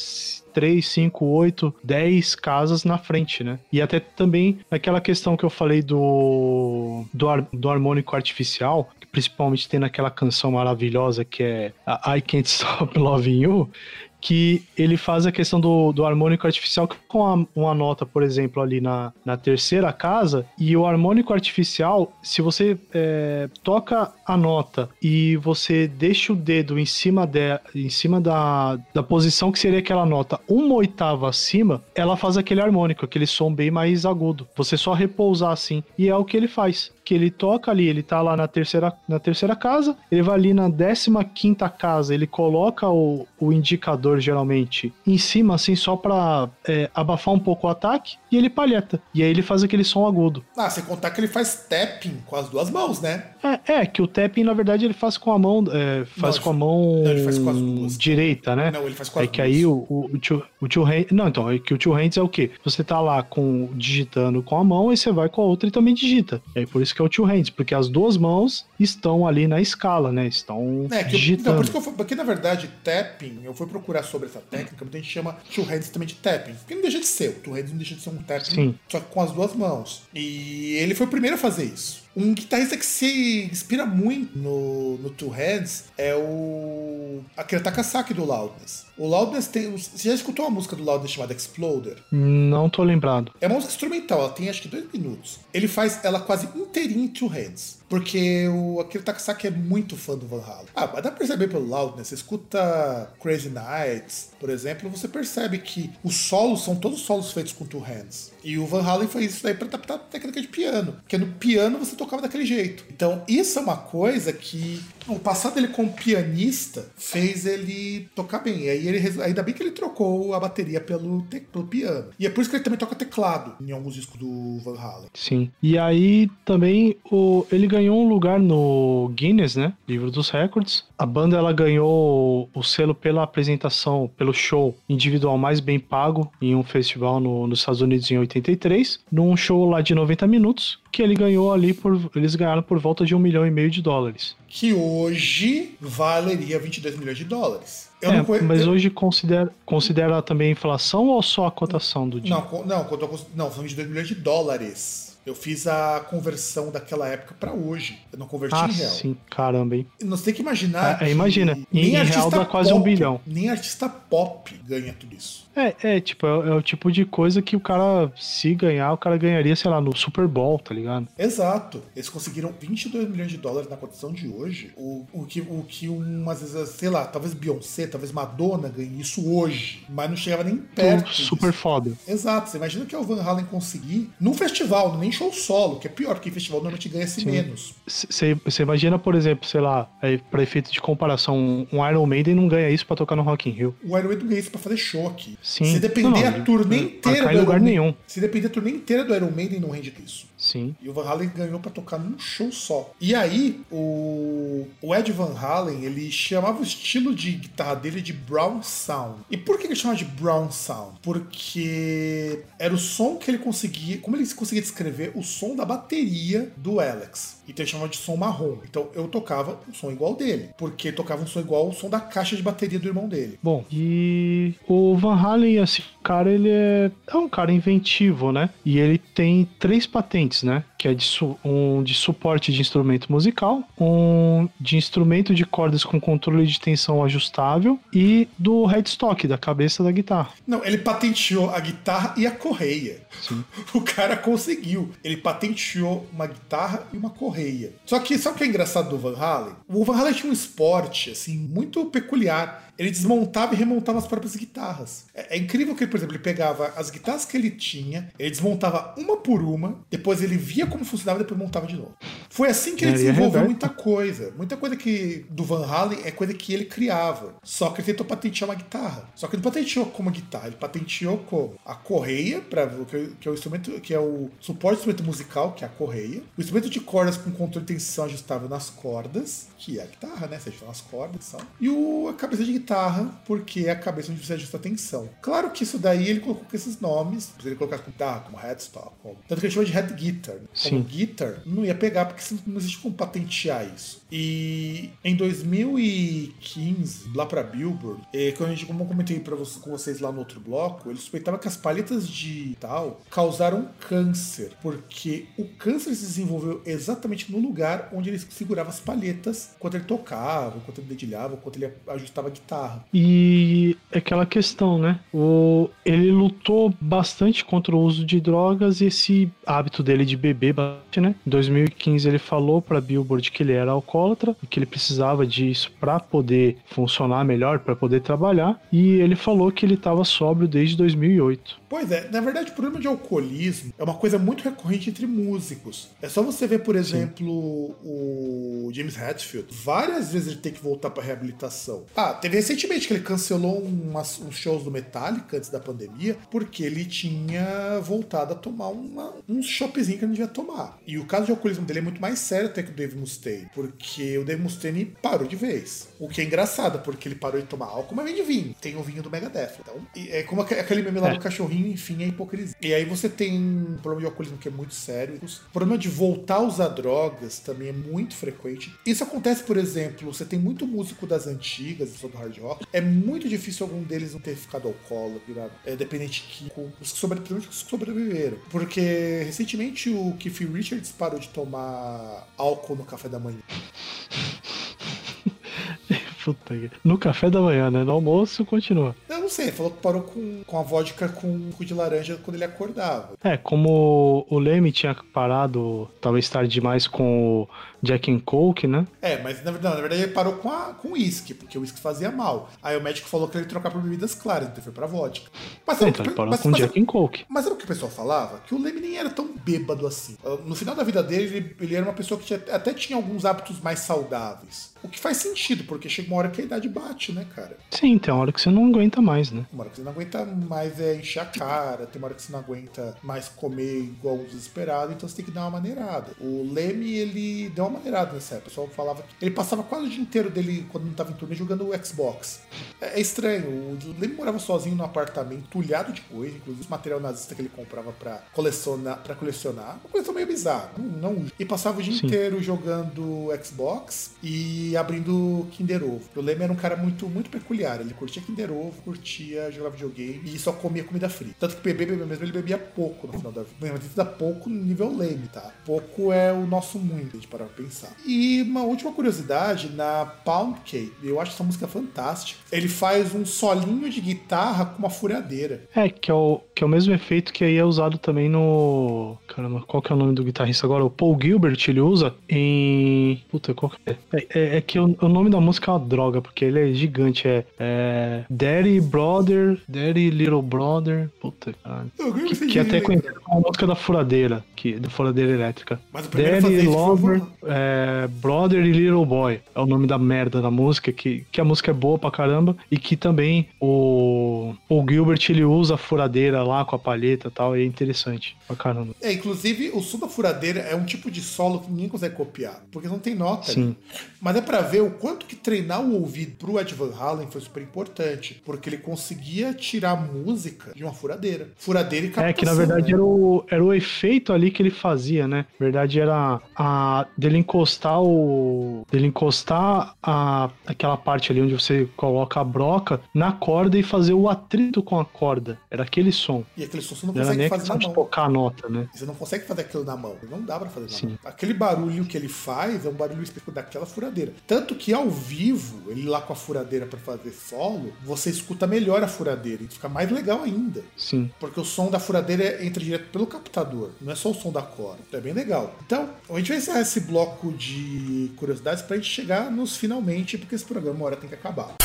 s- três, cinco, oito, dez casas na frente, né? E até também naquela questão que eu falei do, do, ar, do harmônico artificial, que principalmente tem naquela canção maravilhosa que é I Can't Stop Loving You, que ele faz a questão do, do harmônico artificial com a, uma nota, por exemplo, ali na, na terceira casa, e o harmônico artificial, se você é, toca a nota e você deixa o dedo em cima, de, em cima da, da posição que seria aquela nota uma oitava acima, ela faz aquele harmônico, aquele som bem mais agudo. Você só repousar assim, e é o que ele faz que ele toca ali, ele tá lá na terceira, na terceira casa, ele vai ali na décima quinta casa, ele coloca o, o indicador geralmente em cima, assim, só pra é, abafar um pouco o ataque, e ele palheta. E aí ele faz aquele som agudo. Ah, sem contar que ele faz tapping com as duas mãos, né? É, é que o tapping, na verdade, ele faz com a mão. É, faz não, com a mão não, ele faz com as duas. direita, né? Não, ele faz com as É que aí o, o, o, two, o hand, Não, então, é que o two hands é o quê? Você tá lá com digitando com a mão e você vai com a outra e também digita. E aí por isso que é o two hands, porque as duas mãos estão ali na escala, né? Estão é, que digitando. Eu, não, por isso que eu porque na verdade, tapping, eu fui procurar sobre essa técnica, muita gente chama two hands também de tapping. Porque não deixa de ser, o two hands não deixa de ser um tapping, Sim. só que com as duas mãos. E ele foi o primeiro a fazer isso. Um guitarrista que se inspira muito no, no Two Hands é o Akira Takasaki do Loudness. O Loudness tem. Você já escutou uma música do Loudness chamada Exploder? Não tô lembrado. É uma música instrumental, ela tem acho que dois minutos. Ele faz ela quase inteirinha em Two Hands. Porque o Akira Takasaki é muito fã do Van Halen. Ah, mas dá pra perceber pelo Loudness. Você escuta Crazy Nights, por exemplo, você percebe que os solos são todos solos feitos com Two Hands. E o Van Halen fez isso daí pra adaptar a técnica de piano. Porque no piano você tocava daquele jeito. Então, isso é uma coisa que o passado dele como pianista fez ele tocar bem. E aí ele ainda bem que ele trocou a bateria pelo, pelo piano. E é por isso que ele também toca teclado em alguns discos do Van Halen. Sim. E aí também o, ele ganhou um lugar no Guinness, né? Livro dos Records. A banda ela ganhou o selo pela apresentação, pelo show individual mais bem pago em um festival no, nos Estados Unidos em 83, num show lá de 90 minutos, que ele ganhou ali por. Eles ganharam por volta de um milhão e meio de dólares. Que hoje valeria 22 milhões de dólares. Eu é, não, mas eu... hoje considera, considera também a inflação ou só a cotação do dia? Não, não, não, são 22 milhões de dólares. Eu fiz a conversão daquela época para hoje. Eu não converti ah, em real. Sim, caramba, hein? Você tem que imaginar. É, é imagina. Em, em real dá quase pop, um bilhão. Nem artista pop ganha tudo isso. É, é tipo, é, é, o tipo de coisa que o cara, se ganhar, o cara ganharia, sei lá, no Super Bowl, tá ligado? Exato. Eles conseguiram 22 milhões de dólares na condição de hoje. O, o, que, o que umas vezes, sei lá, talvez Beyoncé, talvez Madonna ganhe isso hoje. Mas não chegava nem perto. Super disso. foda. Exato. Você imagina que é o Van Halen conseguir num festival, nem show solo, que é pior, porque festival normalmente ganha-se menos. Você imagina, por exemplo, sei lá, é, pra efeito de comparação, um Iron Maiden não ganha isso pra tocar no Rock in Rio. O Iron Maiden ganha isso pra fazer show aqui. Sim. Se depender não, a turnê inteira do lugar Iron nenhum. Se depender a turnê inteira do Iron Maiden, não rende isso. Sim. E o Van Halen ganhou para tocar num show só. E aí, o, o Ed Van Halen, ele chamava o estilo de guitarra dele de Brown Sound. E por que ele chamava de Brown Sound? Porque era o som que ele conseguia, como ele conseguia descrever o som da bateria do Alex. Então ele chamava de som marrom. Então eu tocava um som igual dele, porque tocava um som igual ao som da caixa de bateria do irmão dele. Bom, e o Van Halen, assim, cara, ele é, é um cara inventivo, né? E ele tem três patentes, né? Que é de um de suporte de instrumento musical, um de instrumento de cordas com controle de tensão ajustável e do headstock, da cabeça da guitarra. Não, ele patenteou a guitarra e a correia. Sim. O cara conseguiu. Ele patenteou uma guitarra e uma correia. Só que sabe o que é engraçado do Van Halen? O Van Halen tinha um esporte, assim, muito peculiar ele desmontava e remontava as próprias guitarras. É, é, incrível que, por exemplo, ele pegava as guitarras que ele tinha, ele desmontava uma por uma, depois ele via como funcionava e depois montava de novo. Foi assim que ele desenvolveu muita coisa. Muita coisa que do Van Halen é coisa que ele criava. Só que ele tentou patentear uma guitarra. Só que ele não patenteou como guitarra, ele patenteou como a correia, para que é o instrumento, que é o suporte do instrumento musical, que é a correia, o instrumento de cordas com controle de tensão ajustável nas cordas, que é a guitarra, né? Você nas cordas e tal. E o, a cabeça de guitarra guitarra, porque é a cabeça onde você ajusta a tensão. Claro que isso daí ele colocou com esses nomes, ele colocar como, tá, como headstock. Como... Tanto que ele chama de head guitar. Né? Como guitar, não ia pegar porque não existe como patentear isso. E em 2015, lá pra Billboard, eh, quando a gente, como eu comentei pra você, com vocês lá no outro bloco, ele suspeitava que as palhetas de tal causaram câncer, porque o câncer se desenvolveu exatamente no lugar onde ele segurava as palhetas enquanto ele tocava, enquanto ele dedilhava, enquanto ele ajustava a guitarra. E é aquela questão, né? O, ele lutou bastante contra o uso de drogas e esse hábito dele de beber bastante, né? Em 2015 ele falou pra Billboard que ele era alcoólatra e que ele precisava disso para poder funcionar melhor, para poder trabalhar. E ele falou que ele estava sóbrio desde 2008. Pois é, na verdade o problema de alcoolismo é uma coisa muito recorrente entre músicos. É só você ver, por exemplo, o James Hetfield. Várias vezes ele tem que voltar pra reabilitação. Ah, teve recentemente que ele cancelou umas, uns shows do Metallica antes da pandemia porque ele tinha voltado a tomar uma, uns shopzinho que ele não devia tomar. E o caso de alcoolismo dele é muito mais sério até que o Dave Mustaine, porque o Dave Mustaine parou de vez. O que é engraçado, porque ele parou de tomar álcool, mas vem de vinho. Tem o vinho do Megadeth. Então, é como aquele meme lá É. do cachorrinho enfim, é hipocrisia. E aí você tem um problema de alcoolismo que é muito sério. O problema de voltar a usar drogas também é muito frequente. Isso acontece, por exemplo, você tem muito músico das antigas, do hard É muito difícil algum deles não ter ficado alcoólatra, virado é, dependente químico, os que, sobre, os que sobreviveram. Porque recentemente o Keith Richards parou de tomar álcool no café da manhã. No café da manhã, né? No almoço continua. Eu não sei, falou que parou com, com a vodka com suco de laranja quando ele acordava. É, como o Leme tinha parado, talvez tarde demais com o Jack and Coke, né? É, mas na verdade, na verdade ele parou com, a, com uísque, porque o uísque fazia mal. Aí o médico falou que ele ia trocar por bebidas claras, então foi pra vodka. Mas Então, o que, ele parou mas, com mas, Jack and Coke. mas sabe o que o pessoal falava? Que o Leme nem era tão bêbado assim. Uh, No final da vida dele, ele, ele era uma pessoa que tinha- até tinha alguns hábitos mais saudáveis. O que faz sentido, porque chega uma hora que a idade bate, né, cara? Sim, tem uma hora que você não aguenta mais, né? Uma hora que você não aguenta mais é encher a cara, tem uma hora que você não aguenta mais comer igual um desesperado, então você tem que dar uma maneirada. O Leme, ele deu uma maneirada nessa época. O pessoal falava que ele passava quase o dia inteiro dele, quando não tava em turnê, jogando o Xbox. É, é estranho. O Leme morava sozinho no apartamento, tulhado de coisa, inclusive esse material nazista que ele comprava pra colecionar. Pra colecionar. Uma coisa meio bizarra. Não, não- E passava o dia Sim. inteiro jogando Xbox e abrindo Kinder Ovo. O Leme era um cara muito, muito peculiar. Ele curtia Kinder Ovo, curtia jogar videogame e só comia comida fria. Tanto que beber, beber mesmo, ele bebia pouco no final da vida. Mas pouco no nível Leme, tá? Pouco é o nosso muito, a gente parar pra pensar. E uma última curiosidade, na Pound Cake, eu acho essa música fantástica. Ele faz um solinho de guitarra com uma furadeira. É, que é, o, que é o mesmo efeito que aí é usado também no. Caramba, qual que é o nome do guitarrista agora? O Paul Gilbert, ele usa em. Puta, qual que é? É, é- é que o, o nome da música é uma droga, porque ele é gigante. É, é Daddy Brother, Daddy Little Brother. Puta, caralho. Que, que é até dinheiro, conhecido como a música da furadeira, que, da furadeira elétrica. Mas o primeiro Daddy Lover, é, Brother e Little Boy. É o nome da merda da música, que, que a música é boa pra caramba e que também o, o Gilbert ele usa a furadeira lá com a palheta e tal, e é interessante pra caramba. É, inclusive, o som da furadeira é um tipo de solo que ninguém consegue copiar, porque não tem nota Sim. ali. Mas é pra ver o quanto que treinar o ouvido pro Ed Van Halen foi super importante, porque ele conseguia tirar música de uma furadeira. Furadeira e captação. É que na verdade né? era o, era o efeito ali que ele fazia, né? Na verdade era a dele encostar o dele encostar a aquela parte ali onde você coloca a broca na corda e fazer o atrito com a corda. Era aquele som. E aquele som você não Não consegue fazer na mão. tocar a nota, né? Você não consegue fazer aquilo na mão. Não dá pra fazer na Sim. mão. Aquele barulho que ele faz é um barulho específico daquela furadeira. Tanto que ao vivo, ele lá com a furadeira pra fazer solo, você escuta melhor a furadeira. E fica mais legal ainda. Sim. Porque o som da furadeira entra direto pelo captador, não é só o som da corda. É bem legal. Então, a gente vai encerrar esse bloco de curiosidades pra gente chegar nos finalmente, porque esse programa uma hora tem que acabar.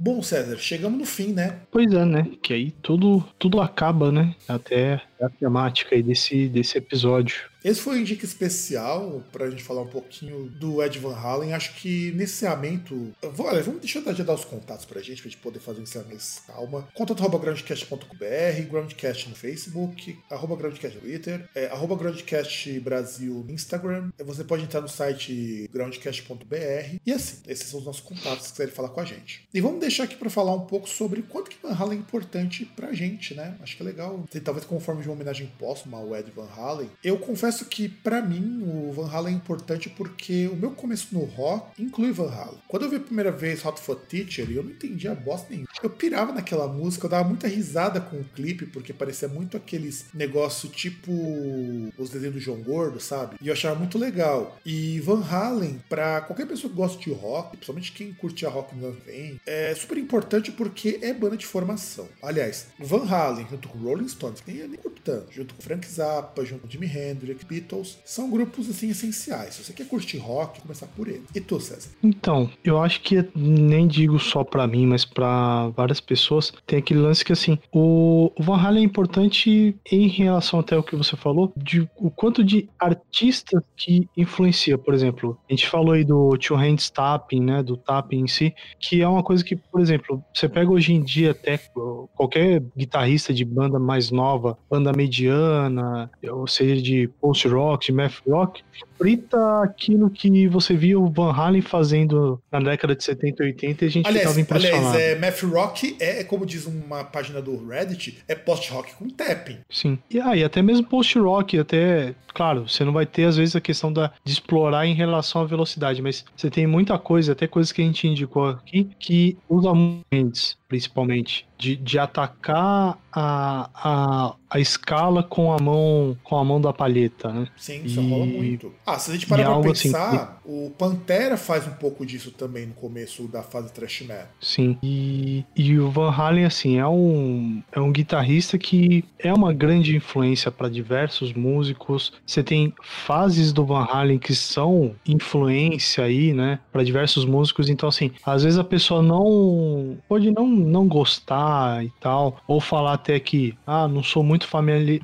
Bom, César, chegamos no fim, né? Pois é, né? Que aí tudo tudo acaba, né? Até a temática aí desse, desse episódio. Esse foi um indica especial pra gente falar um pouquinho do Ed Van Halen. Acho que nesse encerramento. Olha, vamos deixar já dar os contatos pra gente, pra gente poder fazer um encerramento calma. Contato arroba groundcast.com.br, Groundcast no Facebook, arroba Groundcast no Twitter, é, arroba Groundcast Brasil no Instagram. Você pode entrar no site groundcast.br. E assim, esses são os nossos contatos se quiserem falar com a gente. E vamos deixar aqui pra falar um pouco sobre quanto que Van Halen é importante pra gente, né? Acho que é legal. Talvez como forma uma homenagem póstuma ao Ed Van Halen. Eu confesso que para mim o Van Halen é importante porque o meu começo no rock inclui Van Halen. Quando eu vi a primeira vez Hot for Teacher, eu não entendia bosta nenhuma. Eu pirava naquela música, eu dava muita risada com o clipe porque parecia muito aqueles negócio tipo os desenhos do João Gordo, sabe? E eu achava muito legal. E Van Halen, para qualquer pessoa que gosta de rock, principalmente quem curtia rock nos anos 90, é super importante porque é banda de formação. Aliás, Van Halen junto com Rolling Stones, nem ali junto com Frank Zappa, junto com Jimi Hendrix, Beatles, são grupos assim essenciais. Se você quer curtir rock, começar por ele. E tu, César? Então, eu acho que nem digo só para mim, mas para várias pessoas, tem aquele lance que assim, o, o Van Halen é importante em relação até o que você falou, de o quanto de artistas que influencia, por exemplo, a gente falou aí do Two Hands Tapping, né, do tapping em si, que é uma coisa que, por exemplo, você pega hoje em dia até qualquer guitarrista de banda mais nova, banda mediana, ou seja, de post-rock, de math rock, frita aquilo que você via o Van Halen fazendo na década de 70 e 80 e a gente aliás, ficava impressionado. Aliás, é, math rock é, como diz uma página do Reddit, é post-rock com tapping. Sim. E aí, ah, até mesmo post-rock, até, claro, você não vai ter às vezes a questão da, de explorar em relação à velocidade, mas você tem muita coisa, até coisas que a gente indicou aqui, que usa muito principalmente, de, de atacar a, a, a escala com a mão com a mão da palheta, né? Sim, isso e, rola muito. Ah, se a gente parar pra assim pensar, assim, o Pantera faz um pouco disso também no começo da fase thrash metal. Sim, e, e o Van Halen, assim, é um, é um guitarrista que é uma grande influência para diversos músicos. Você tem fases do Van Halen que são influência aí, né, para diversos músicos. Então, assim, às vezes a pessoa não pode não não gostar e tal, ou falar até que, ah, não sou muito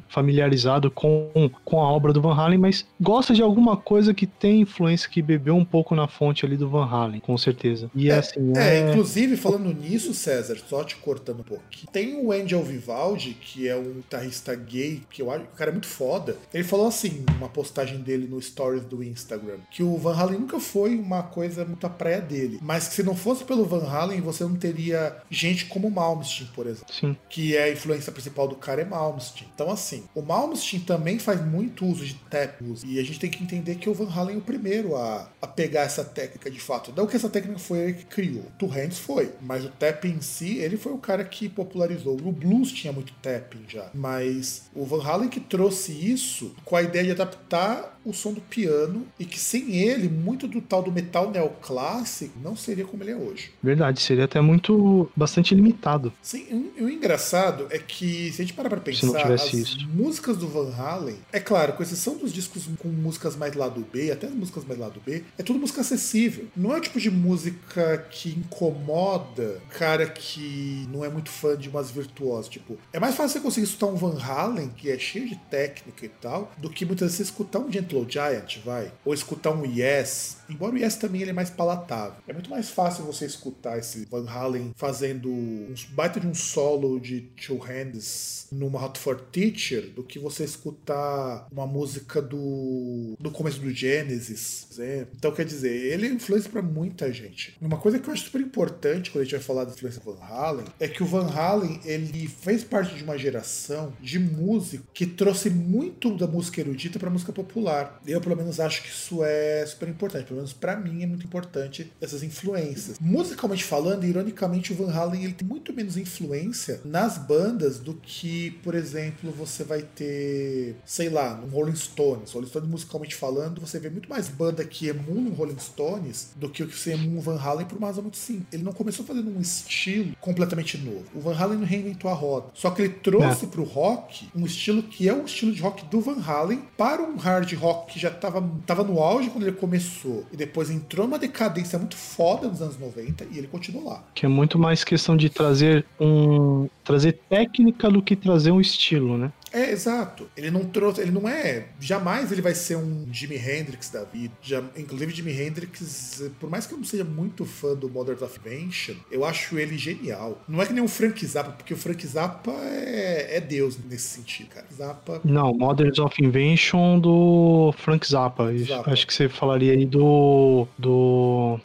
familiarizado com, com a obra do Van Halen, mas gosta de alguma coisa que tem influência, que bebeu um pouco na fonte ali do Van Halen, com certeza. E é, assim. É, é, inclusive, falando nisso, César, só te cortando um pouquinho, tem o Angel Vivaldi, que é um guitarrista gay, que eu acho que o cara é muito foda. Ele falou assim, uma postagem dele no Stories do Instagram, que o Van Halen nunca foi uma coisa muito a praia dele, mas que se não fosse pelo Van Halen, você não teria gente como Malmsteen, por exemplo. Sim. Que é a influência principal do cara é Malmsteen. Então, assim, o Malmsteen também faz muito uso de taps. E a gente tem que entender que o Van Halen é o primeiro a, a pegar essa técnica de fato. Não que essa técnica foi ele que criou. O Hands foi. Mas o tap em si, ele foi o cara que popularizou. O blues tinha muito tapping já. Mas o Van Halen que trouxe isso com a ideia de adaptar o som do piano e que sem ele, muito do tal do metal neoclássico não seria como ele é hoje. Verdade, seria até muito bastante limitado. Sim, o, o engraçado é que se a gente parar pra pensar, as isso. músicas do Van Halen, é claro, com exceção dos discos com músicas mais lado B, até as músicas mais lado B, é tudo música acessível. Não é o tipo de música que incomoda cara que não é muito fã de umas virtuosas. Tipo, é mais fácil você conseguir escutar um Van Halen, que é cheio de técnica e tal, do que muitas vezes você escutar um Gentle Giant, vai, ou escutar um Yes, embora o Yes também ele é mais palatável. É muito mais fácil você escutar esse Van Halen fazendo um baita de um solo de Two Hands numa Hot for Teacher do que você escutar uma música do, do começo do Genesis, Então, quer dizer, ele é influência para muita gente. Uma coisa que eu acho super importante quando a gente vai falar da influência do Van Halen é que o Van Halen ele fez parte de uma geração de músico que trouxe muito da música erudita para música popular. Eu, pelo menos, acho que isso é super importante. Pelo menos para mim é muito importante essas influências. Musicalmente falando, ironicamente, o Van Halen ele tem muito menos influência nas bandas do que, por exemplo, você vai ter, sei lá, no Rolling Stones. Rolling Stones, musicalmente falando, você vê muito mais banda que emula um Rolling Stones do que o que você emula um Van Halen por uma razão muito simples. Ele não começou fazendo um estilo completamente novo. O Van Halen não reinventou a roda. Só que ele trouxe é. pro rock um estilo que é o estilo de rock do Van Halen para um hard rock rock que já estava tava no auge quando ele começou e depois entrou numa decadência muito foda nos anos 90 e ele continuou lá. Que é muito mais questão de trazer um trazer técnica do que trazer um estilo, né? É, exato. Ele não trouxe, ele não é, jamais ele vai ser um Jimi Hendrix da vida. Já, inclusive Jimi Hendrix, por mais que eu não seja muito fã do Modern of Invention, eu acho ele genial. Não é que nem o Frank Zappa, porque o Frank Zappa é, é Deus nesse sentido, cara. Zappa Não, Modern of Invention do Frank Zappa. Zappa. Acho que você falaria aí do. do.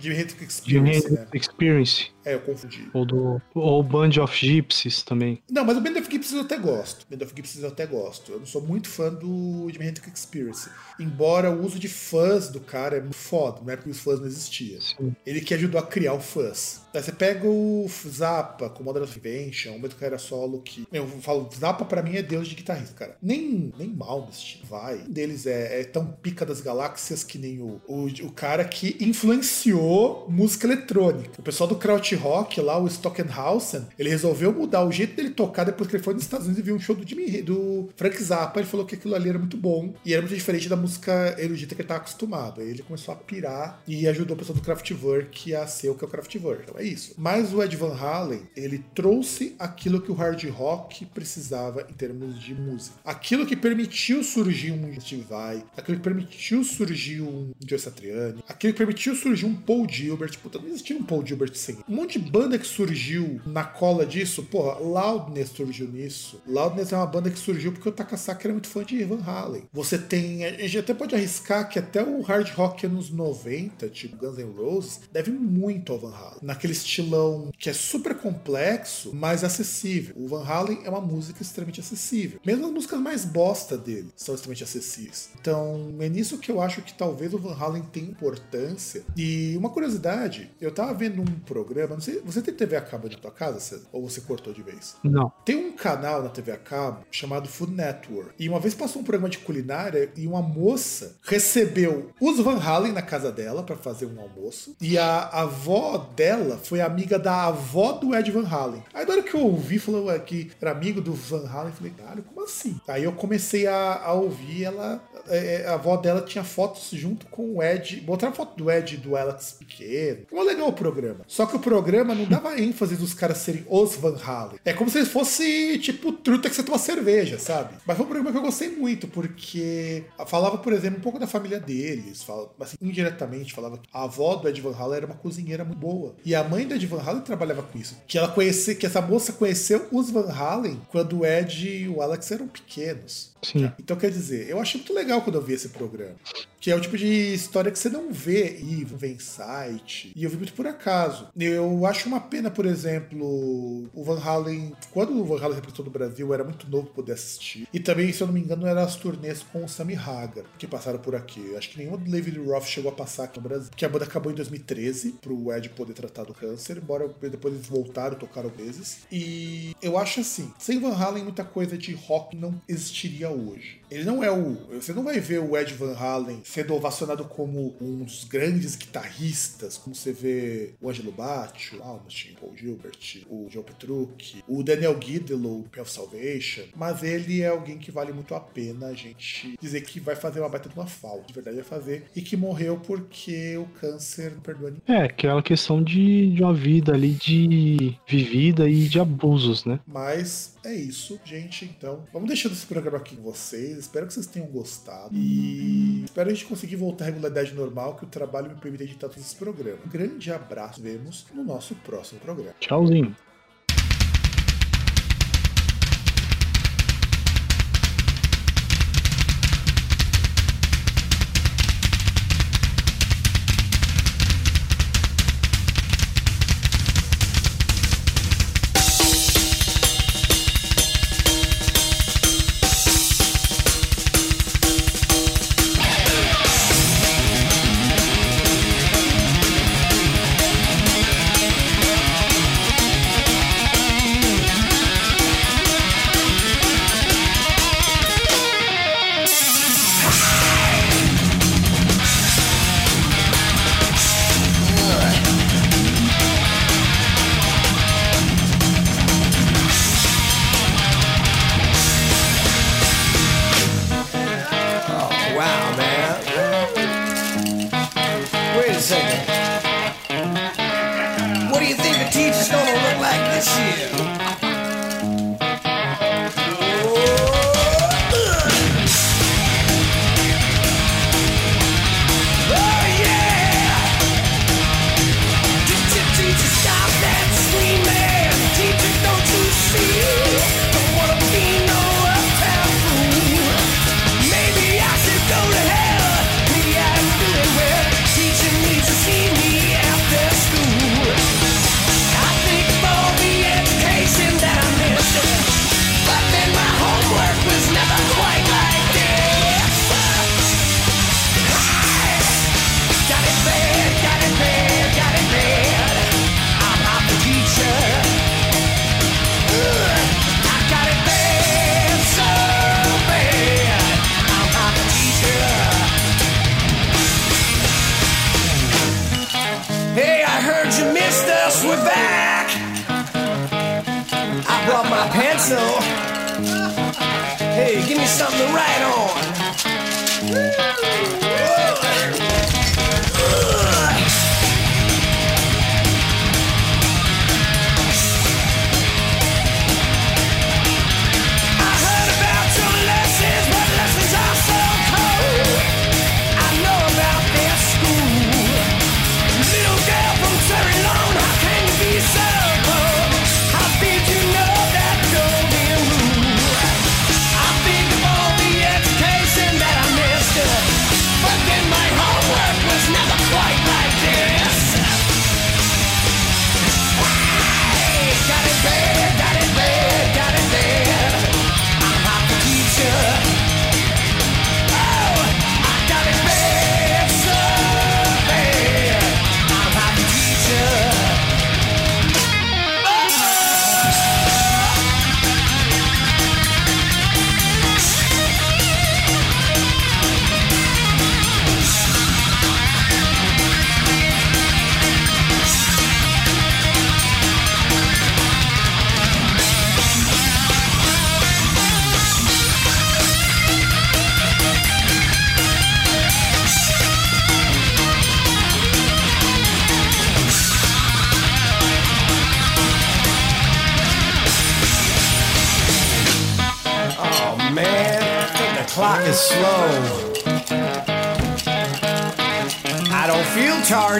Jimi Hendrix Jimi Experience, Hendrix né? Experience. É, eu confundi. Ou do. Ou Band of Gypsies também. Não, mas o Band of Gypsies eu até gosto. Band of Gypsies eu até gosto. Eu não sou muito fã do Jimi Hendrix Experience. Embora o uso de fãs do cara é muito foda, não é porque os fãs não existiam. Ele que ajudou a criar o fãs. Você pega o Zappa com Modern Invention, um carreira solo que. Eu falo, Zappa pra mim é deus de guitarrista, cara. Nem, nem mal nesse time, vai. Um deles é, é tão pica das galáxias que nem o, o, o cara que influenciou música eletrônica. O pessoal do Kraut Rock lá, o Stockenhausen, ele resolveu mudar o jeito dele tocar depois que ele foi nos Estados Unidos e viu um show do Jimmy do Frank Zappa. Ele falou que aquilo ali era muito bom e era muito diferente da música erudita que ele estava acostumado. Aí ele começou a pirar e ajudou o pessoal do Kraftwerk a ser o que é o Kraftwerk. Então é isso. Mas o Ed Van Halen, ele trouxe aquilo que o hard rock precisava em termos de música. Aquilo que permitiu surgir um Steve Vai, aquilo que permitiu surgir um Joe Satriani, aquilo que permitiu surgir um Paul Gilbert. Puta, não existia um Paul Gilbert sem. Um monte de banda que surgiu na cola disso, porra, Loudness surgiu nisso. Loudness é uma banda que surgiu porque o Takasaki era muito fã de Van Halen. Você tem. A gente até pode arriscar que até o hard rock anos 90, tipo Guns N' Roses, deve muito ao Van Halen. Naquele estilão que é super complexo, mas acessível. O Van Halen é uma música extremamente acessível. Mesmo as músicas mais bosta dele são extremamente acessíveis. Então, é nisso que eu acho que talvez o Van Halen tenha importância. E uma curiosidade, eu tava vendo um programa, não sei, você tem TV a cabo na tua casa, César? Ou você cortou de vez? Não. Tem um canal na TV a cabo chamado Food Network. E uma vez passou um programa de culinária e uma moça recebeu os Van Halen na casa dela para fazer um almoço. E a avó dela foi amiga da avó do Ed Van Halen. Aí na hora que eu ouvi, falou que era amigo do Van Halen, falei, cara, como assim? Aí eu comecei a, a ouvir ela. É, a avó dela tinha fotos junto com o Ed. Botaram foto do Ed e do Alex pequeno. Ficou legal o programa. Só que o programa não dava ênfase dos caras serem os Van Halen. É como se fosse tipo truta que você toma cerveja, sabe? Mas foi um programa que eu gostei muito, porque falava, por exemplo, um pouco da família deles. Falava, assim, indiretamente falava que a avó do Ed Van Halen era uma cozinheira muito boa. E a mãe do Ed Van Halen trabalhava com isso. Que ela conhecia, que essa moça conheceu os Van Halen quando o Ed e o Alex eram pequenos. Sim. Então, quer dizer, eu achei muito legal quando eu vi esse programa. Que é o tipo de história que você não vê e vê em site. E eu vi muito por acaso. Eu acho uma pena, por exemplo, o Van Halen. Quando o Van Halen representou no Brasil, era muito novo poder assistir. E também, se eu não me engano, eram as turnês com o Sammy Hagar, que passaram por aqui. Acho que nenhum do David Lee Roth chegou a passar aqui no Brasil. Que a banda acabou em 2013, pro Ed poder tratar do câncer, embora depois eles voltaram, tocaram vezes. E eu acho assim, sem Van Halen, muita coisa de rock não existiria hoje. Ele não é o. Você não vai ver o Ed Van Halen sendo ovacionado como um dos grandes guitarristas, como você vê o Angelo Batti, o Almastin, o Paul Gilbert, o Joe Petrucci, o Daniel Guidelow, o of Salvation, mas ele é alguém que vale muito a pena a gente dizer que vai fazer uma baita de uma falta, de verdade vai fazer, e que morreu porque o câncer não perdoa ninguém. É, aquela questão de, de uma vida ali de vivida e de abusos, né? Mas é isso, gente. Então, vamos deixando esse programa aqui com vocês. Espero que vocês tenham gostado. E espero a gente conseguir voltar à regularidade normal, que o trabalho me permita editar todos esses programas. Um grande abraço. Vemos no nosso próximo programa. Tchauzinho.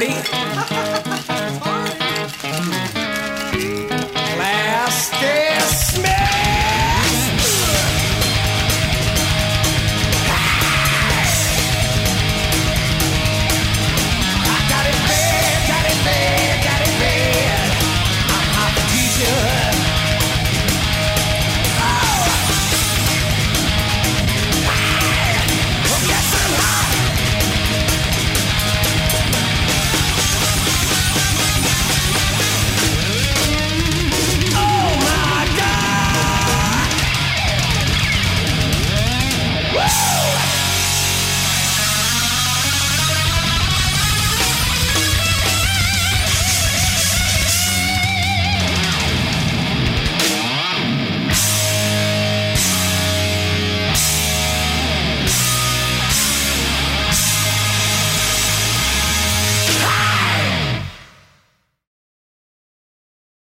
party.